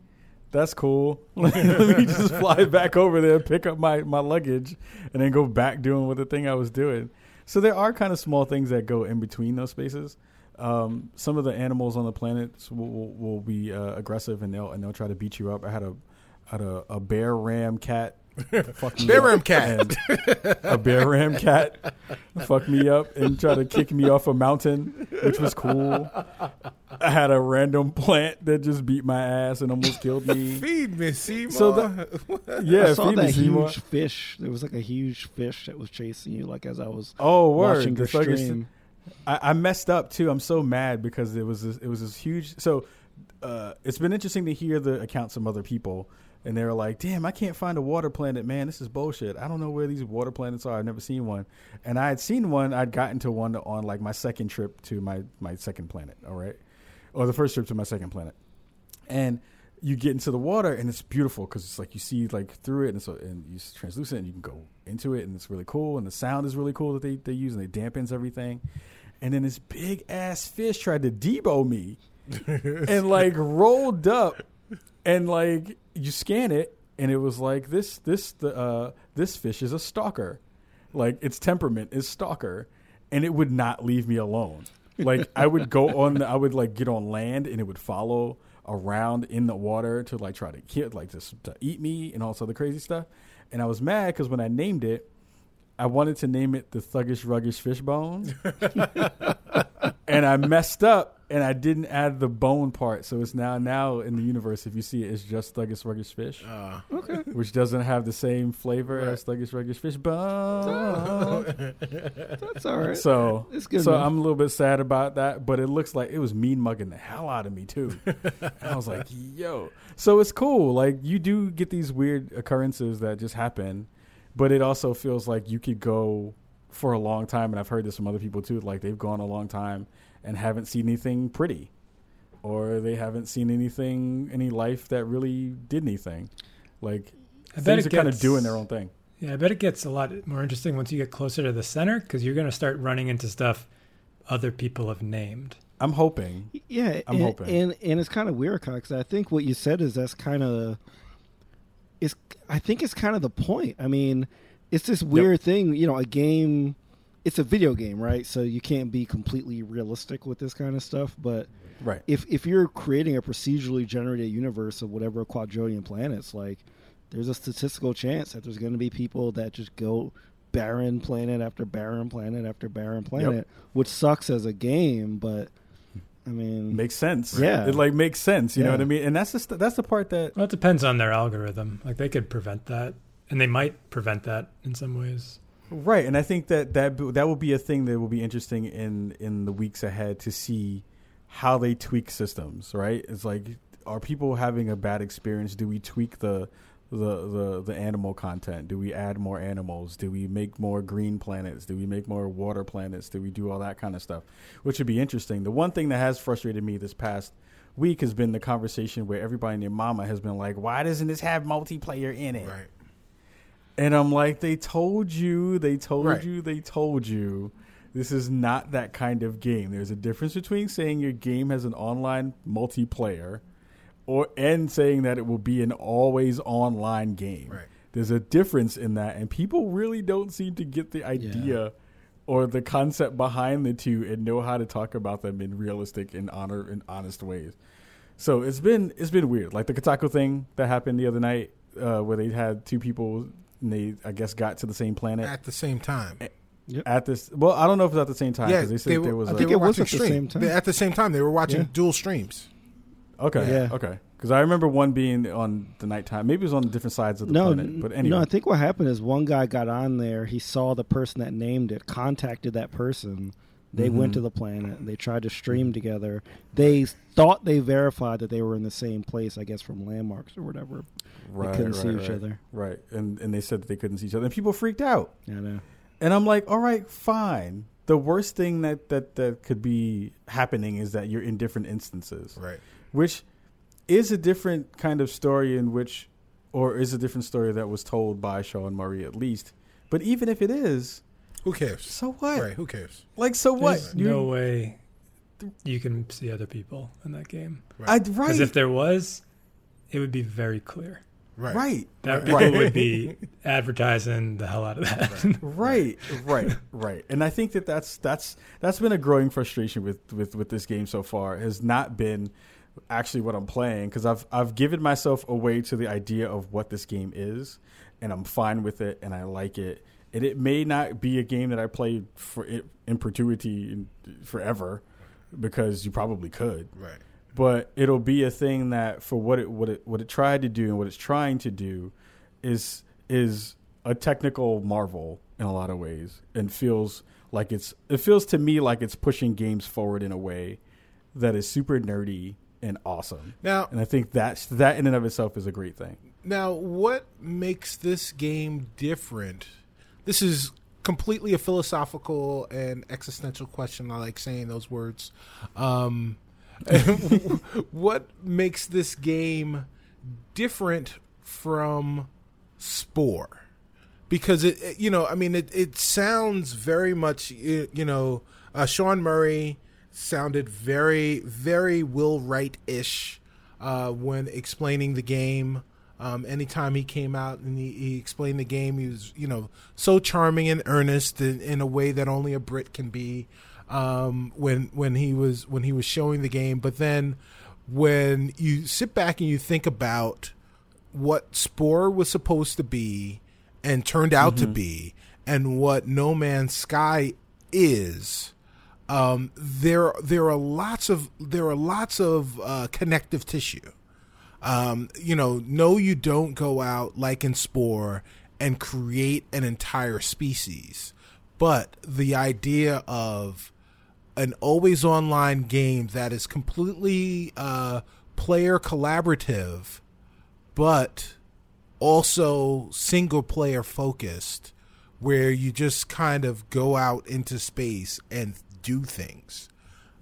That's cool. Let me just fly back over there, pick up my my luggage, and then go back doing what the thing I was doing. So there are kind of small things that go in between those spaces. Um, some of the animals on the planets will, will, will be uh, aggressive and they'll and they'll try to beat you up. I had a had a, a bear ram cat. Fuck me Bear ram cat. a bear ram cat fucked me up and tried to kick me off a mountain, which was cool. I had a random plant that just beat my ass and almost killed me. Feed me, Seymour. So the- Yeah, I saw feed me, that Seymour. huge fish. There was like a huge fish that was chasing you, like as I was Oh, word! watching The your thuggish- stream. I, I messed up too. I'm so mad because it was this, it was this huge. So uh, it's been interesting to hear the accounts from other people, and they were like, "Damn, I can't find a water planet, man. This is bullshit. I don't know where these water planets are. I've never seen one." And I had seen one. I'd gotten to one on like my second trip to my my second planet. All right, or the first trip to my second planet, and you get into the water and it's beautiful because it's like you see like through it and so and you it's translucent and you can go into it and it's really cool and the sound is really cool that they, they use and they dampens everything and then this big ass fish tried to debo me and like rolled up and like you scan it and it was like this this the uh this fish is a stalker. Like its temperament is stalker and it would not leave me alone. Like i would go on the, i would like get on land and it would follow around in the water to like try to kill like just to eat me and all this other crazy stuff. And i was mad because when i named it i wanted to name it the thuggish ruggish fishbone and I messed up and I didn't add the bone part. So it's now now in the universe. If you see it, it's just Thuggish Ruggish Fish, Uh, Okay. which doesn't have the same flavor Right. as Thuggish Ruggish Fish bone. That's all right. so It's good. so man. I'm a little bit sad about that, but it looks like it was mean mugging the hell out of me too. and I was like, yo. So it's cool. Like you do get these weird occurrences that just happen, but it also feels like you could go for a long time, and I've heard this from other people too. Like they've gone a long time and haven't seen anything pretty, or they haven't seen anything, any life that really did anything. Like I bet things it are kind of gets- doing their own thing. Yeah, I bet it gets a lot more interesting once you get closer to the center because you're going to start running into stuff other people have named. I'm hoping. Yeah, I'm and, hoping. and and it's kind of weird, because I think what you said is that's kind of is I think it's kind of the point. I mean, it's this weird thing, you know, a game. It's a video game, right? So you can't be completely realistic with this kind of stuff. But Right. if if you're creating a procedurally generated universe of whatever quadrillion planets, like there's a statistical chance that there's going to be people that just go barren planet after barren planet after barren planet, which sucks as a game, but I mean, makes sense. Yeah. it like makes sense. You know what I mean? And that's just that's the part that Well, it depends on their algorithm. Like they could prevent that, and they might prevent that in some ways. right. And I think that that that will be a thing that will be interesting in in the weeks ahead to see how they tweak systems. Right? It's like are people having a bad experience? Do we tweak the the, the the animal content? Do we add more animals? Do we make more green planets? Do we make more water planets? Do we do all that kind of stuff? Which would be interesting. The one thing that has frustrated me this past week has been the conversation where everybody and their mama has been like, "Why doesn't this have multiplayer in it?" right. And I'm like, they told you, they told Right. you, they told you. This is not that kind of game. There's a difference between saying your game has an online multiplayer or and saying that it will be an always online game. Right. there's a difference in that, and people really don't seem to get the idea or the concept behind the two and know how to talk about them in realistic and honor and honest ways. So it's been it's been weird, like the Kotaku thing that happened the other night, uh, where they had two people and they I guess got to the same planet at the same time. at this. Well, I don't know if it's at the same time Yeah, they said they there were, was I a, think it was watching at the same time. They- At the same time, they were watching Yeah. dual streams. Okay, Yeah. okay. Because I remember one being on the nighttime. Maybe it was on different sides of the no, planet. But n- anyway, no. I think what happened is one guy got on there. He saw the person that named it, contacted that person. They went Mhm. to the planet. They tried to stream together. They thought they verified that they were in the same place. I guess from landmarks or whatever. right, they couldn't right, see each right, other. Right, and and they said that they couldn't see each other, and people freaked out. I know. And I'm like, all right, fine. The worst thing that that that could be happening is that you're in different instances, Right. Which is a different kind of story in which, or is a different story that was told by Sean Murray at least. But even if it is, Who cares? so what? Right. Who cares? Like, so what? There's You- no way you can see other people in that game. Right, Because if there was, it would be very clear. Right. right, That Right. people would be advertising the hell out of that. right, right, right. And I think that that's that's that's been a growing frustration with with with this game so far. Has not been actually what I'm playing because I've I've given myself away to the idea of what this game is, and I'm fine with it, and I like it. And it may not be a game that I play for it in perpetuity in, forever, because you probably could Right. but it'll be a thing that for what it what it what it tried to do and what it's trying to do is is a technical marvel in a lot of ways and feels like it's it feels to me like it's pushing games forward in a way that is super nerdy and awesome. Now, And I think that's that in and of itself is a great thing. Now, what makes this game different? This is completely a philosophical and existential question. I like saying those words. Um, what makes this game different from Spore? Because it, it- you know, I mean, it, it sounds very much, you you know, uh, Sean Murray sounded very, very Will Wright ish uh, when explaining the game. Um, anytime he came out and he, he explained the game, he was, you know, so charming and earnest in, in a way that only a Brit can be. Um, when when he was when he was showing the game, but then when you sit back and you think about what Spore was supposed to be and turned out to be, and what No Man's Sky is, um, there there are lots of there are lots of uh, connective tissue. Um, you know, no, you don't go out like in Spore and create an entire species, but the idea of an always online game that is completely uh, player collaborative, but also single player focused, where you just kind of go out into space and do things.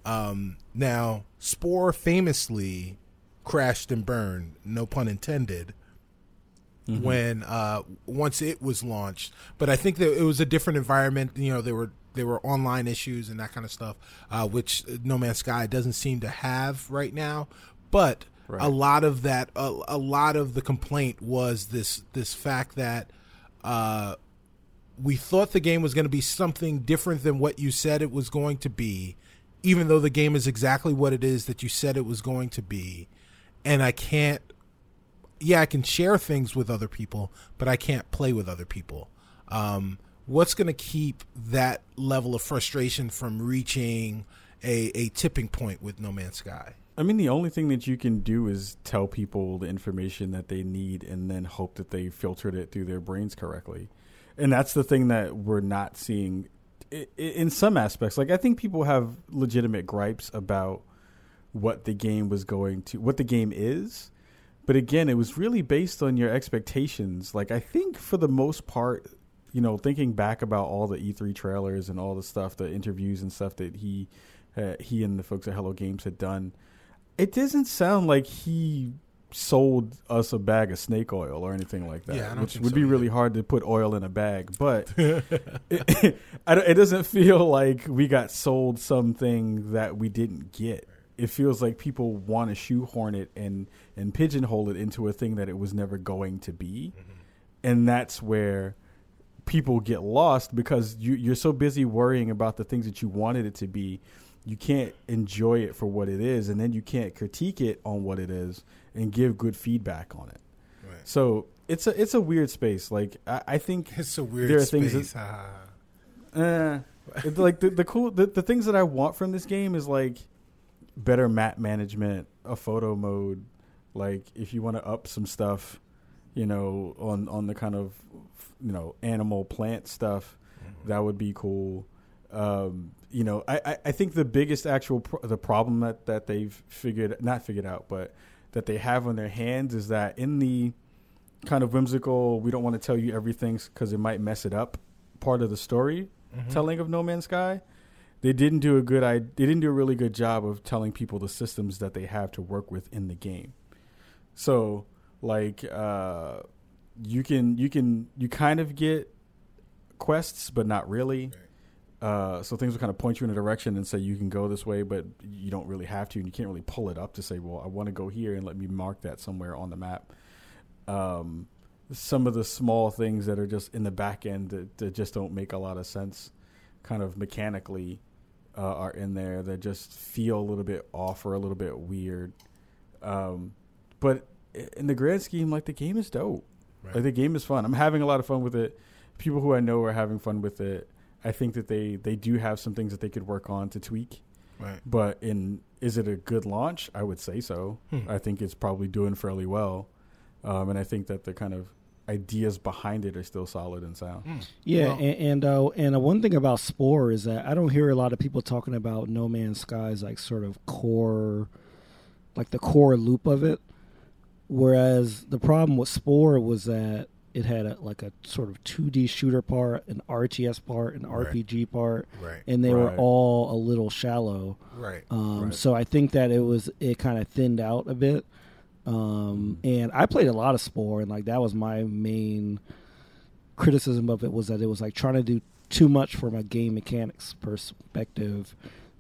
Um, now, Spore famously crashed and burned, no pun intended, when uh, once it was launched. But I think that it was a different environment. You know, there were there were online issues and that kind of stuff, uh, which No Man's Sky doesn't seem to have right now. But Right. a lot of that, a, a lot of the complaint was this this fact that. Uh, we thought the game was going to be something different than what you said it was going to be, even though the game is exactly what it is that you said it was going to be. And I can't, yeah, I can share things with other people, but I can't play with other people. Um, what's going to keep that level of frustration from reaching a, a tipping point with No Man's Sky? I mean, the only thing that you can do is tell people the information that they need and then hope that they filtered it through their brains correctly. And that's the thing that we're not seeing in some aspects. Like, I think people have legitimate gripes about what the game was going to, what the game is. But again, it was really based on your expectations. Like, I think for the most part, you know, thinking back about all the E3 trailers and all the stuff, the interviews and stuff that he, uh, he and the folks at Hello Games had done, it doesn't sound like he sold us a bag of snake oil or anything like that, Yeah, which would so be really hard to put oil in a bag. But it, I don't- it doesn't feel like we got sold something that we didn't get. It feels like people want to shoehorn it and and pigeonhole it into a thing that it was never going to be. and that's where people get lost because you, you're so busy worrying about the things that you wanted it to be you can't enjoy it for what it is and then you can't critique it on what it is and give good feedback on it Right. so it's a it's a weird space like i, I think It's a weird There are space. things that- uh, like the, the cool the, the things that I want from this game is like better map management, a photo mode, like if you want to up some stuff, you know, on on the kind of you know animal plant stuff, that would be cool. Um, you know, I, I, think the biggest actual pro- the problem that that they've figured not figured out, but that they have on their hands is that in the kind of whimsical, we don't want to tell you everything because it might mess it up. Part of the story telling of No Man's Sky, they didn't do a good. I they didn't do a really good job of telling people the systems that they have to work with in the game. So, like, uh, you can you can you kind of get quests, but not really. Uh, so things will kind of point you in a direction and say you can go this way, but you don't really have to, and you can't really pull it up to say, "Well, I want to go here," and let me mark that somewhere on the map. Um, some of the small things that are just in the back end that, that just don't make a lot of sense, kind of mechanically, uh, are in there that just feel a little bit off or a little bit weird. Um, but in the grand scheme, like the game is dope. Right. Like the game is fun. I'm having a lot of fun with it. People who I know are having fun with it. I think that they they do have some things that they could work on to tweak. Right. But in is it a good launch? I would say so. Hmm. I think it's probably doing fairly well, um, and I think that the kind of ideas behind it are still solid and sound. Yeah, Well- and and, uh, and uh, one thing about Spore is that I don't hear a lot of people talking about No Man's Sky's like sort of core, like the core loop of it. Whereas the problem with Spore was that it had a, like a sort of 2D shooter part, an RTS part, an Right. RPG part, Right. and they were all a little shallow. Right. Um, Right. So I think that it was it kind of thinned out a bit. Um, and I played a lot of Spore, and like that was my main criticism of it was that it was like trying to do too much from a game mechanics perspective.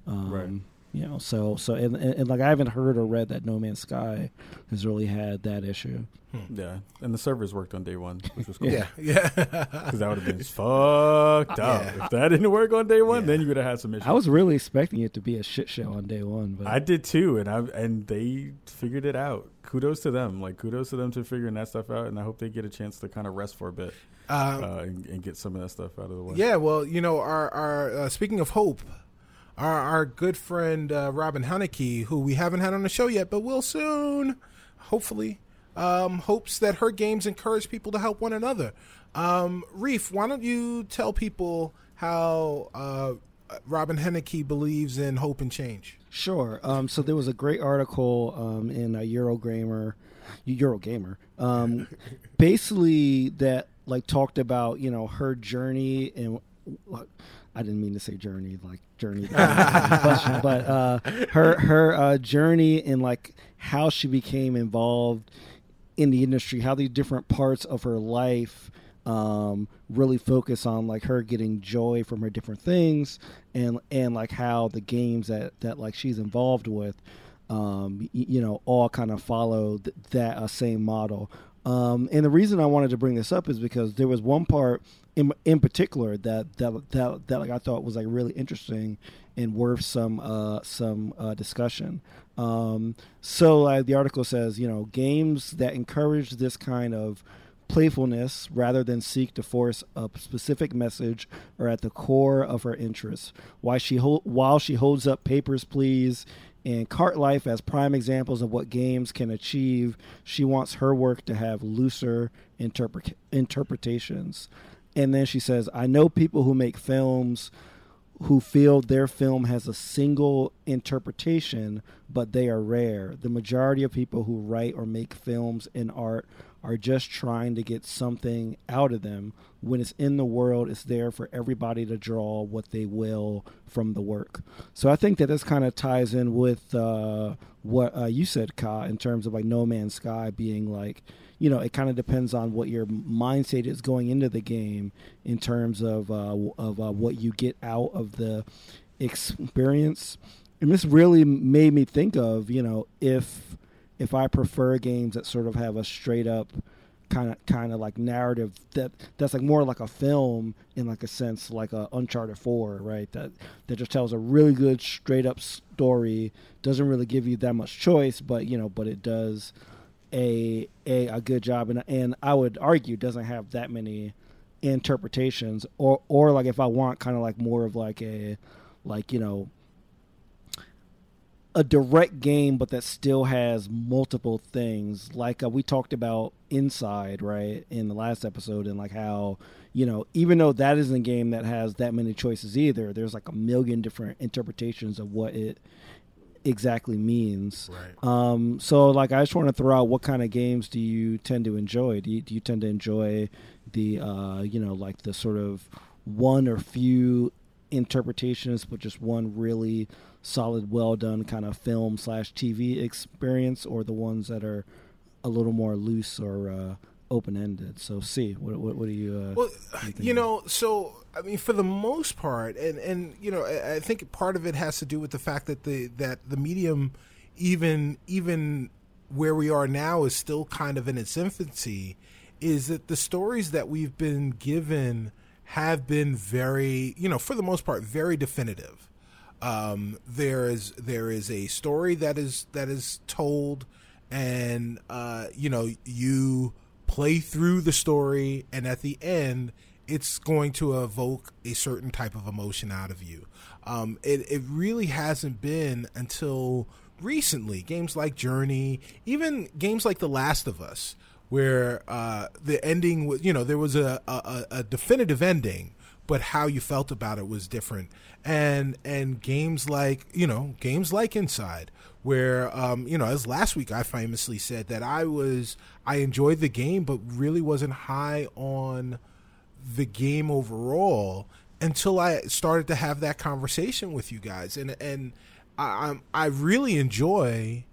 Um, Right. You know, so so and, and, and like I haven't heard or read that No Man's Sky has really had that issue. Yeah, and the servers worked on day one, which was cool. Yeah. Yeah. because that would have been fucked up. Yeah. If that didn't work on day one, Yeah. then you would have had some issues. I was really expecting it to be a shit show on day one, but I did too, and I and they figured it out. Kudos to them. Like kudos to them to figuring that stuff out, and I hope they get a chance to kind of rest for a bit um, uh, and, and get some of that stuff out of the way. Yeah, well, you know, our our uh, speaking of hope, our our good friend uh, Robin Hunicke, who we haven't had on the show yet, but will soon, hopefully, um, hopes that her games encourage people to help one another. Um, Reef, why don't you tell people how uh, Robin Hunicke believes in hope and change? Sure. Um, so there was a great article um, in a Eurogamer, Eurogamer, um, basically that like talked about you know her journey and I didn't mean to say journey like journey, but, but uh, her her uh, journey and like how she became involved in the industry, how the different parts of her life um, really focus on like her getting joy from her different things, and and like how the games that that like she's involved with, um, you know, all kind of follow th- that uh, same model. Um, and the reason I wanted to bring this up is because there was one part in in particular that that that, that like I thought was like really interesting and worth some uh, some uh, discussion. Um, so uh, the article says, you know, games that encourage this kind of playfulness rather than seek to force a specific message are at the core of her interests. Why she hol- while she holds up Papers, Please and Cart Life as prime examples of what games can achieve, she wants her work to have looser interpret- interpretations. And then she says, I know people who make films who feel their film has a single interpretation, but they are rare. The majority of people who write or make films and art are just trying to get something out of them. When it's in the world, it's there for everybody to draw what they will from the work. So I think that this kind of ties in with uh, what uh, you said, Ka, in terms of like No Man's Sky being like, you know, it kind of depends on what your mindset is going into the game in terms of uh, of uh, what you get out of the experience. And this really made me think of, you know, if if I prefer games that sort of have a straight up kind of kind of like narrative that that's like more like a film in like a sense like a Uncharted Four, right? That that just tells a really good straight up story. Doesn't really give you that much choice, but you know, but it does a a, a good job, and and I would argue doesn't have that many interpretations, or or like if I want kind of like more of like a like you know a direct game, but that still has multiple things. Like uh, we talked about Inside, right, in the last episode, and like how you know, even though that isn't a game that has that many choices either, there's like a million different interpretations of what it exactly means. Right. Um, so, like, I just want to throw out what kind of games do you tend to enjoy? Do you, do you tend to enjoy the, uh, you know, like the sort of one or few interpretations, but just one really solid, well done kind of film slash TV experience, or the ones that are a little more loose or uh, open ended? So, see, what, what, what do you? Uh, Well, you you know, so I mean, for the most part, and and you know, I, I think part of it has to do with the fact that the that the medium, even even where we are now, is still kind of in its infancy. Is that the stories that we've been given have been very, you know, for the most part, very definitive. Um, there is there is a story that is that is told, and uh, you know you play through the story, and at the end, it's going to evoke a certain type of emotion out of you. Um, it it really hasn't been until recently games like Journey, even games like The Last of Us, where uh, the ending was you know there was a, a a definitive ending but how you felt about it was different. And and games like you know games like inside where um you know as last week i famously said that i was i enjoyed the game but really wasn't high on the game overall until i started to have that conversation with you guys. And and i I'm, i really enjoy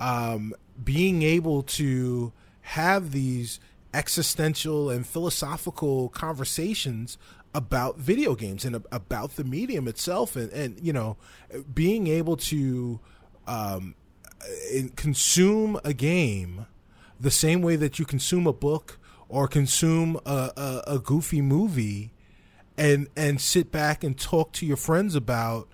um being able to have these existential and philosophical conversations about video games and about the medium itself and, and you know being able to um, consume a game the same way that you consume a book or consume a, a, a goofy movie and and sit back and talk to your friends about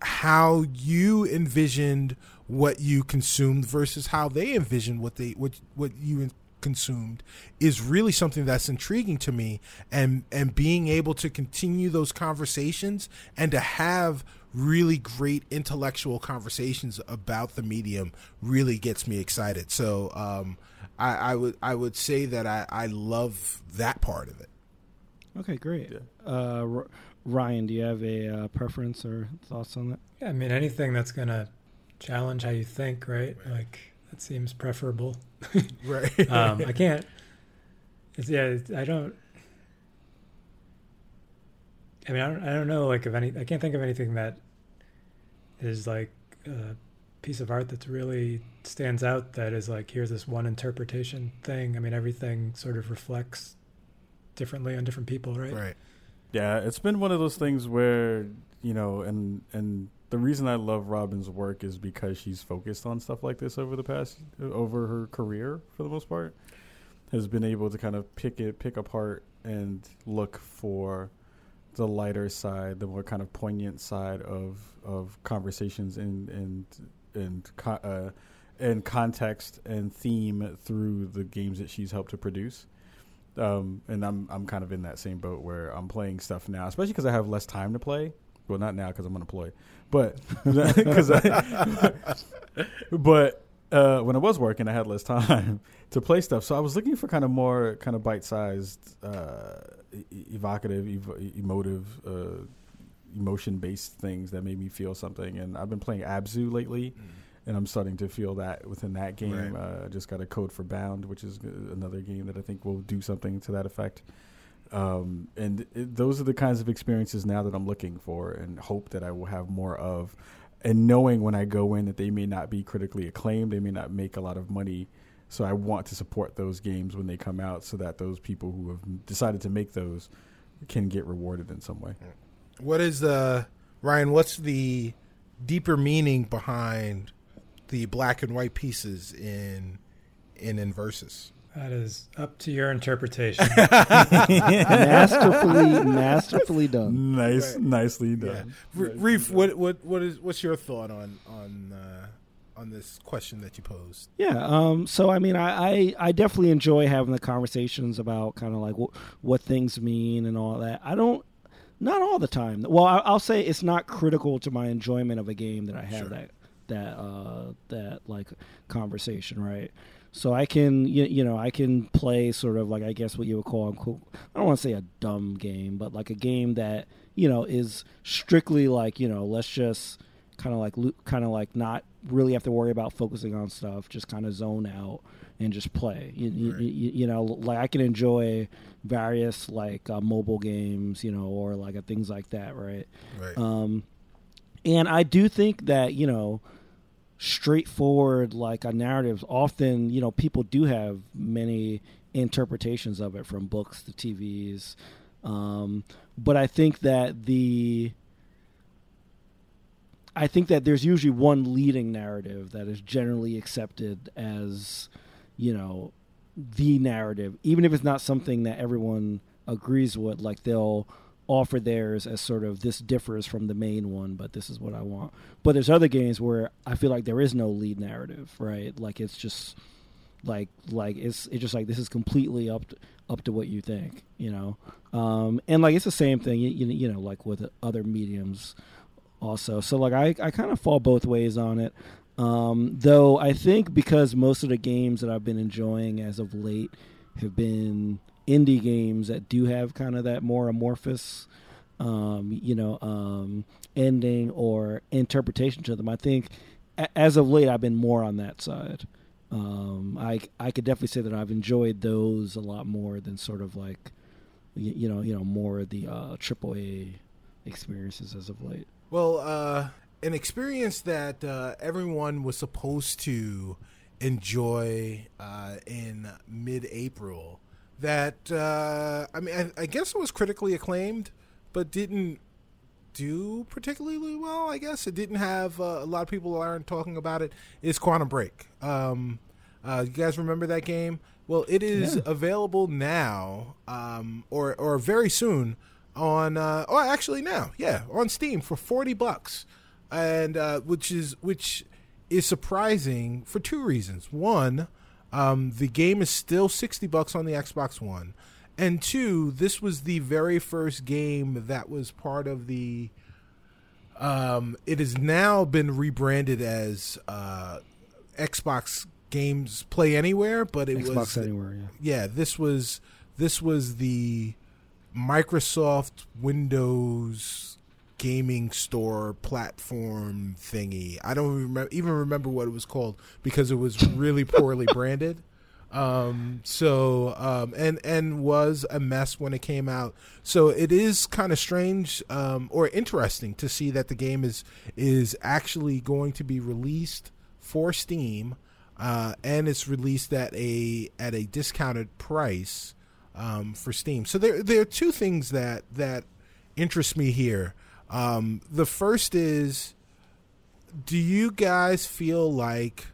how you envisioned what you consumed versus how they envisioned what they what what you consumed is really something that's intriguing to me and and being able to continue those conversations and to have really great intellectual conversations about the medium really gets me excited so um I, I would I would say that I, I love that part of it. Okay, great. Uh, R- Ryan, do you have a uh, preference or thoughts on that? Yeah, I mean anything that's gonna challenge how you think, right? Like that seems preferable. Right. um, I can't. It's, yeah, it's- I don't. I mean, I don't. I don't know. Like, of any, I can't think of anything that is like a piece of art that's really stands out. That is like, here's this one interpretation thing. I mean, everything sort of reflects differently on different people, right? right. Yeah, it's been one of those things where you know, and and the reason I love Robin's work is because she's focused on stuff like this over the past over her career for the most part, has been able to kind of pick it, pick apart, and look for the lighter side, the more kind of poignant side of of conversations and and and co- uh, and context and theme through the games that she's helped to produce. Um, and I'm I'm kind of in that same boat where I'm playing stuff now, especially because I have less time to play. Well, not now because I'm unemployed, but because but uh, when I was working, I had less time to play stuff. So I was looking for kind of more kind of bite-sized, uh, e- evocative, ev- emotive, uh, emotion-based things that made me feel something. And I've been playing Abzu lately, and I'm starting to feel that within that game. Right. Uh, I just got a code for Bound, which is uh, another game that I think will do something to that effect. Um, and it, those are the kinds of experiences now that I'm looking for, and hope that I will have more of. And knowing when I go in that they may not be critically acclaimed, they may not make a lot of money. So I want to support those games when they come out, so that those people who have decided to make those can get rewarded in some way. What is the Ryan? What's the deeper meaning behind the black and white pieces in in Inversus? That is up to your interpretation. masterfully, masterfully done. Nice, Right. nicely Yeah. done. Re- Reef, what what what is what's your thought on on uh, on this question that you posed? Yeah. Um. So I mean, I I, I definitely enjoy having the conversations about kind of like what what things mean and all that. I don't. Not all the time. Well, I, I'll say it's not critical to my enjoyment of a game that I have Sure. that that uh that like conversation, right? So I can you, you know I can play sort of like I guess what you would call I don't want to say a dumb game, but like a game that you know is strictly like you know let's just kind of like kind of like not really have to worry about focusing on stuff, just kind of zone out and just play. You, you- Right. you, you know, like I can enjoy various like uh, mobile games, you know, or like uh, things like that, right? Right. Um, and I do think that you know, straightforward like a narratives often you know people do have many interpretations of it from books to TVs, um, but I think that the I think that there's usually one leading narrative that is generally accepted as, you know, the narrative, even if it's not something that everyone agrees with. Like they'll offer theirs as sort of this differs from the main one, but this is what I want. But there's other games where I feel like there is no lead narrative, right? Like it's just like like it's it's just like this is completely up to, up to what you think, you know. Um, and like it's the same thing, you, you, know, like with other mediums also. So like I, I kind of fall both ways on it. Um, though I think because most of the games that I've been enjoying as of late have been indie games that do have kind of that more amorphous, um, you know, um, ending or interpretation to them. I think a- as of late I've been more on that side. Um, I I could definitely say that I've enjoyed those a lot more than sort of like, you, you know, you know, more of the uh, AAA experiences as of late. Well, uh, an experience that uh, everyone was supposed to enjoy uh, in mid-April. That uh, I mean, I, I guess it was critically acclaimed, but didn't do particularly well. I guess it didn't have uh, a lot of people aren't talking about it. Is Quantum Break? Um, uh, you guys remember that game? Well, it is Yeah. available now, um, or or very soon on. Uh, oh, actually now, yeah, on Steam for forty bucks, and uh, which is which is surprising for two reasons. One, um, the game is still sixty bucks on the Xbox One, and two, this was the very first game that was part of the. Um, it has now been rebranded as uh, Xbox Games Play Anywhere, but it Xbox was Anywhere, yeah. yeah, this was this was the Microsoft Windows gaming store platform thingy. I don't remember, even remember what it was called because it was really poorly branded. Um, so um, and and was a mess when it came out. So it is kind of strange um, or interesting to see that the game is is actually going to be released for Steam, uh, and it's released at a at a discounted price um, for Steam. So there there are two things that that interest me here. Um, the first is, do you guys feel like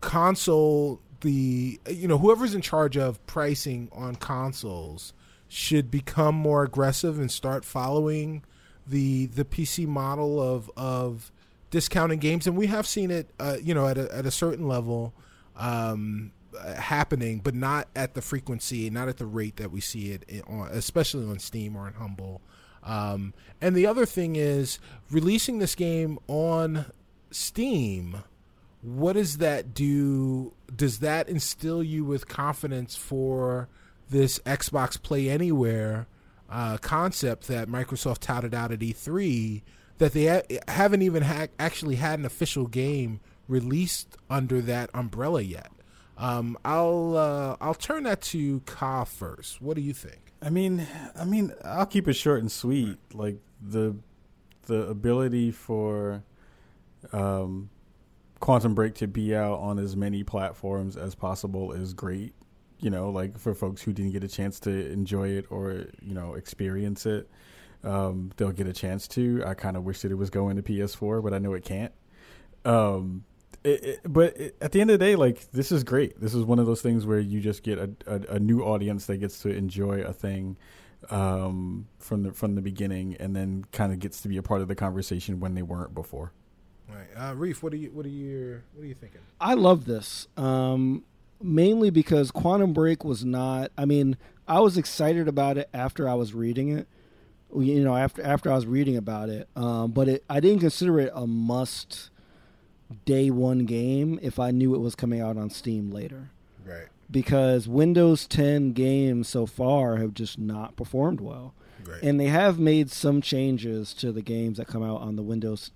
console the you know whoever's in charge of pricing on consoles should become more aggressive and start following the the PC model of of discounting games? And we have seen it uh, you know at a, at a certain level um, happening but not at the frequency not at the rate that we see it in, on, especially on Steam or in Humble um, and the other thing is releasing this game on Steam what does that do? Does that instill you with confidence for this Xbox Play Anywhere uh, concept that Microsoft touted out at E3 that they ha- haven't even ha- actually had an official game released under that umbrella yet? Um, I'll uh, I'll turn that to Ka first. What do you think? I mean, I mean, I'll keep it short and sweet. Like the the ability for um, Quantum Break to be out on as many platforms as possible is great. You know, like for folks who didn't get a chance to enjoy it or you know experience it, um, they'll get a chance to. I kind of wish that it was going to PS4, but I know it can't. Um, it, it, but it, at the end of the day, like this is great. This is one of those things where you just get a, a, a new audience that gets to enjoy a thing um, from the from the beginning, and then kind of gets to be a part of the conversation when they weren't before. Right, uh, Reef, what are you what are you what are you thinking? I love this. Um, mainly because Quantum Break was not. I mean, I was excited about it after I was reading it. You know, after after I was reading about it, um, but it, I didn't consider it a must day one game if I knew it was coming out on Steam later. Right. Because Windows 10 games so far have just not performed well. Right. And they have made some changes to the games that come out on the Windows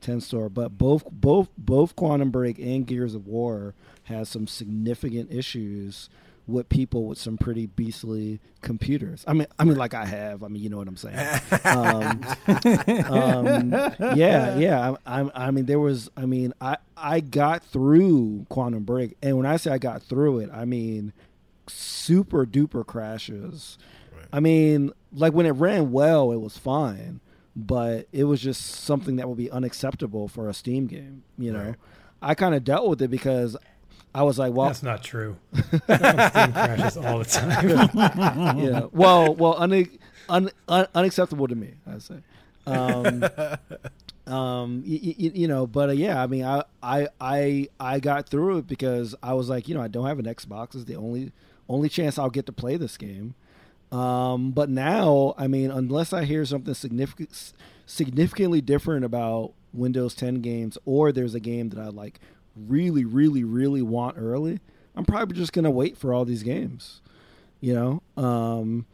10 store, but both both both Quantum Break and Gears of War has some significant issues with people with some pretty beastly computers. I mean, I mean, like I have. I mean, you know what I'm saying. um, um, yeah, yeah. I, I, I mean, there was. I mean, I I got through Quantum Break, and when I say I got through it, I mean super duper crashes. Right. I mean, like when it ran well, it was fine, but it was just something that would be unacceptable for a Steam game. You know, Right. I kind of dealt with it because I was like, well, That's not true. Steam crashes all the time. yeah. Well, well, un, un, un, unacceptable to me. I say. Um, um, y- y- y- you know, but uh, yeah, I mean, I, I, I, I got through it because I was like, you know, I don't have an Xbox. It's the only, only chance I'll get to play this game. Um, but now, I mean, unless I hear something significant, significantly different about Windows 10 games, or there's a game that I like really, really, really want early, I'm probably just gonna wait for all these games. You know, um,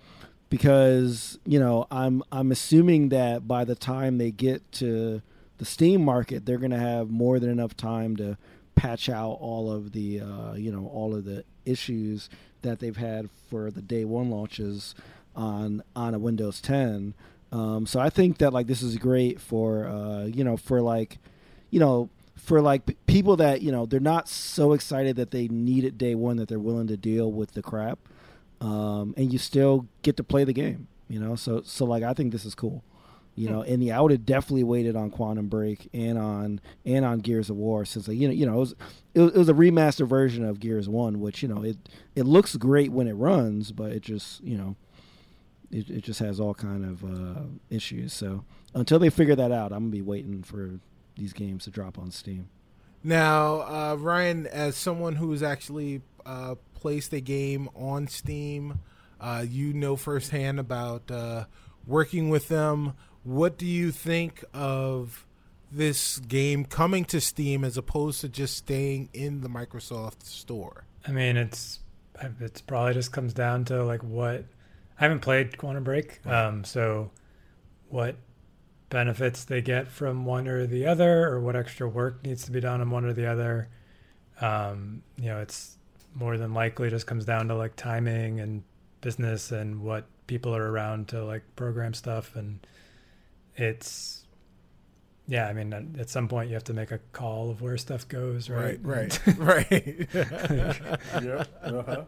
because you know I'm I'm assuming that by the time they get to the Steam market, they're gonna have more than enough time to patch out all of the uh, you know all of the issues that they've had for the day one launches on on a Windows 10. Um, so I think that like this is great for uh, you know for like you know for like people that you know they're not so excited that they need it day one that they're willing to deal with the crap um, and you still get to play the game you know? So so like i think this is cool you know? And yeah i would have definitely waited on quantum break and on and on gears of war since like, you know you know it was, it was it was a remastered version of gears 1 which you know it it looks great when it runs but it just you know it, it just has all kind of uh, issues. So until they figure that out i'm gonna be waiting for these games to drop on steam Now, uh, Ryan, as someone who's actually uh, placed a game on Steam, uh, you know firsthand about uh, working with them. What do you think of this game coming to Steam as opposed to just staying in the Microsoft store? I mean, it's it's probably just comes down to like what I haven't played Quantum Break, um, so what benefits they get from one or the other, or what extra work needs to be done on one or the other. Um, you know, it's more than likely just comes down to like timing and business and what people are around to like program stuff, and it's yeah. I mean, at- at some point you have to make a call of where stuff goes, right? right, right. yeah. Uh-huh.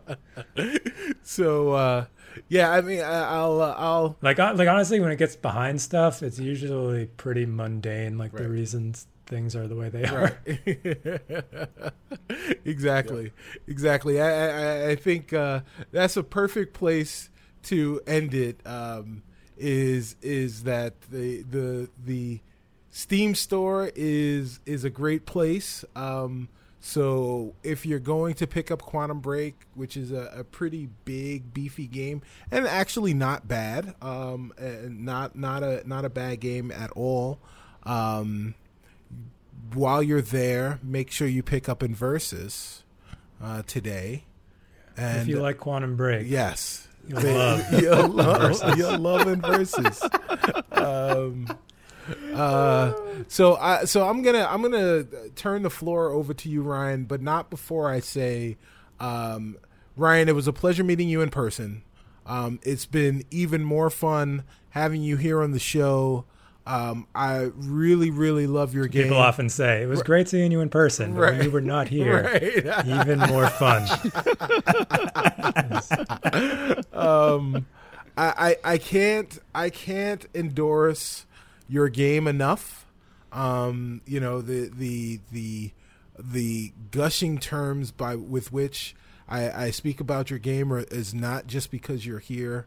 so, uh, yeah, I mean, I, I'll, uh, I'll, Like like honestly, when it gets behind stuff, it's usually pretty mundane. Like the reasons things are the way they are. Right. exactly. Exactly. I, I, I think uh, that's a perfect place to end it. Um, is is that the the the Steam store is is a great place. Um, so if you're going to pick up Quantum Break, which is a, a pretty big beefy game and actually not bad, um, and not not a not a bad game at all. Um, while you're there, make sure you pick up Inversus uh, today. And if you like Quantum Break, yes, you'll love. you'll love you'll love Inversus. um, uh, so I so I'm gonna I'm gonna turn the floor over to you, Ryan, but not before I say, um, Ryan, it was a pleasure meeting you in person. Um, it's been even more fun having you here on the show. Um, I really, really love your game. People often say it was great seeing you in person, but when Right. you were not here, Right. even more fun. um, I, I I can't I can't endorse your game enough. Um, you know the the the the gushing terms by with which I, I speak about your game is not just because you're here.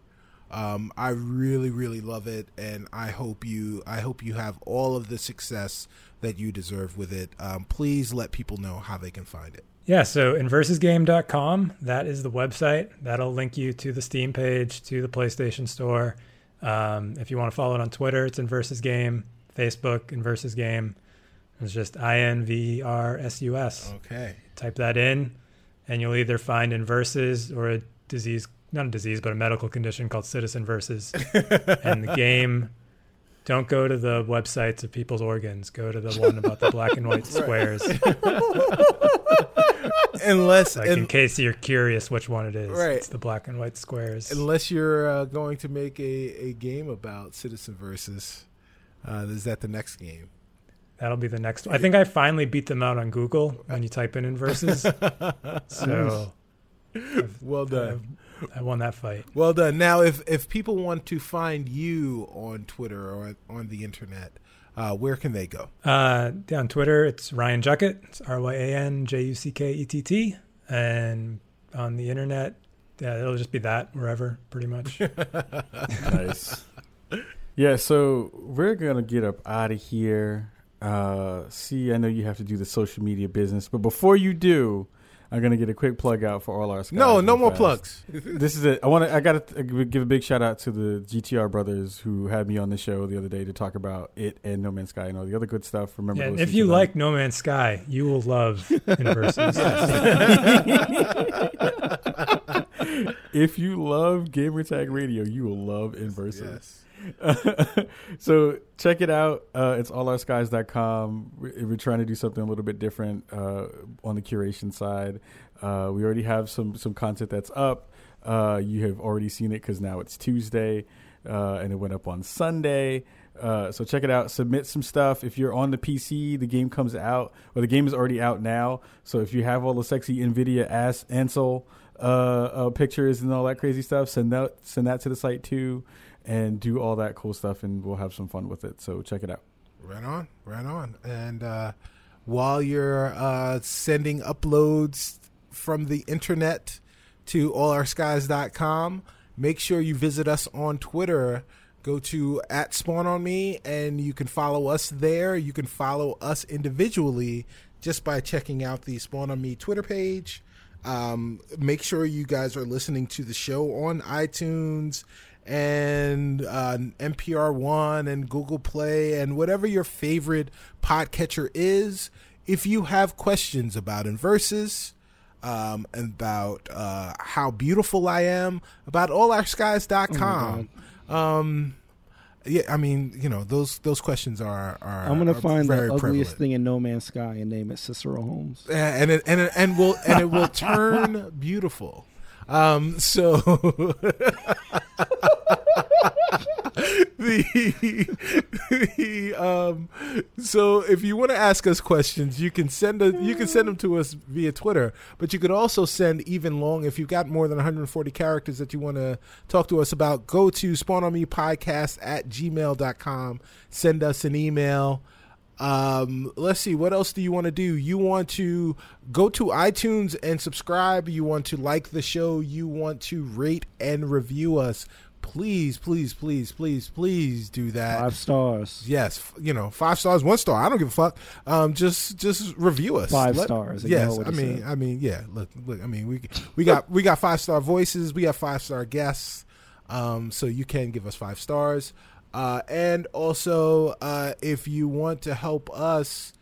Um, I really, really love it, and I hope you I hope you have all of the success that you deserve with it. Um, please let people know how they can find it. Yeah, so inversusgame.com, that is the website. That'll link you to the Steam page, to the PlayStation Store. Um, if you want to follow it on Twitter, it's Inversus Game. Facebook, Inversus Game. It's just I N V R S U S. Okay. Type that in, and you'll either find Inversus or a disease, not a disease, but a medical condition called Situs Inversus. and the game, don't go to the websites of people's organs. Go to the one about the black and white squares. Unless Like and- in case you're curious which one it is, Right. it's the black and white squares. unless you're uh, going to make a, a game about Situs Inversus, uh, is that the next game? That'll be the next. one. I think I finally beat them out on Google when you type in Inversus. so Well done. I, I won that fight. Well done. Now, if if people want to find you on Twitter or on the internet, uh, where can they go? Uh, on Twitter, it's Ryan Juckett. It's R Y A N J U C K E T T. And on the internet, yeah, it'll just be that wherever, pretty much. nice. Yeah, so we're gonna get up out of here. Uh, see, I know you have to do the social media business, but before you do, I'm gonna get a quick plug out for all our. Skies No, no more fast. plugs. This is it. I want to. I got to uh, give a big shout out to the GTR brothers who had me on the show the other day to talk about it and No Man's Sky and all the other good stuff. Remember, Yeah, to and listen if you like No Man's Sky, you will love Inversus. if you love Gamertag Radio, you will love Inversus. Yes. so check it out. Uh, it's allourskies.com. We're, we're trying to do something a little bit different uh, on the curation side. Uh, we already have some some content that's up. Uh, you have already seen it because now it's Tuesday uh, and it went up on Sunday. Uh, so check it out. Submit some stuff. If you're on the PC, the game comes out, or the game is already out now. So if you have all the sexy NVIDIA ass Ansel uh, pictures and all that crazy stuff, send that send that to the site too, and do all that cool stuff, and we'll have some fun with it. So check it out. Right on, right on. And uh, while you're uh, sending uploads from the internet to allourskies.com, make sure you visit us on Twitter. Go to at Spawn on Me, and you can follow us there. You can follow us individually just by checking out the Spawn on Me Twitter page. Um, make sure you guys are listening to the show on iTunes and uh, NPR One and Google Play and whatever your favorite podcatcher is. If you have questions about Inversus, um, about uh, how beautiful I am, about allourskies.com. um, yeah, I mean, you know, those those questions are are. I'm gonna are find the ugliest prevalent. thing in No Man's Sky and name it Cicero Holmes. and it, and it, and will and it will turn beautiful. Um, so the, the um, so if you want to ask us questions, you can send a, you can send them to us via Twitter, but you could also send even long if you've got more than 140 characters that you want to talk to us about. Go to spawn on me podcast at gmail.com. Send us an email. Um, let's see, what else do you want to do? You want to go to iTunes and subscribe. You want to like the show. You want to rate and review us. Please, please, please, please, please do that. Five stars. Yes, you know, five stars, one star. I don't give a fuck. Um, just just review us. Five stars, Yes, I mean, said. I mean, yeah. Look, look. I mean, we we got we got five star voices. We got five star guests. Um, so you can give us five stars. Uh, and also, uh, if you want to help us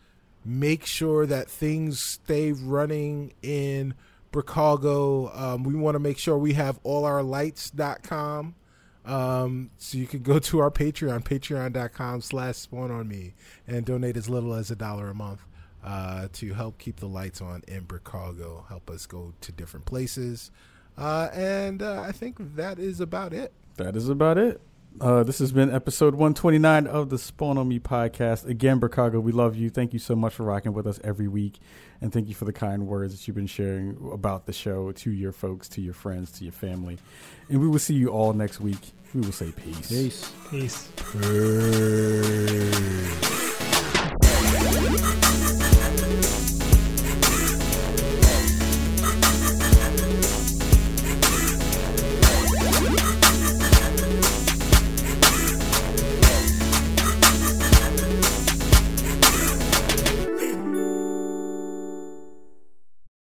make sure that things stay running in Bricago, um, we want to make sure we have all our lights.com. Um, so you can go to our Patreon, patreon.com slash spawn on me and donate as little as a dollar a month, uh, to help keep the lights on in Bricago, help us go to different places. Uh, and, uh, I think that is about it. That is about it. Uh, this has been episode 129 of the Spawn on Me podcast. Again, Bricago, we love you. Thank you so much for rocking with us every week. And thank you for the kind words that you've been sharing about the show to your folks, to your friends, to your family. And we will see you all next week. We will say peace. Peace. Peace. Peace.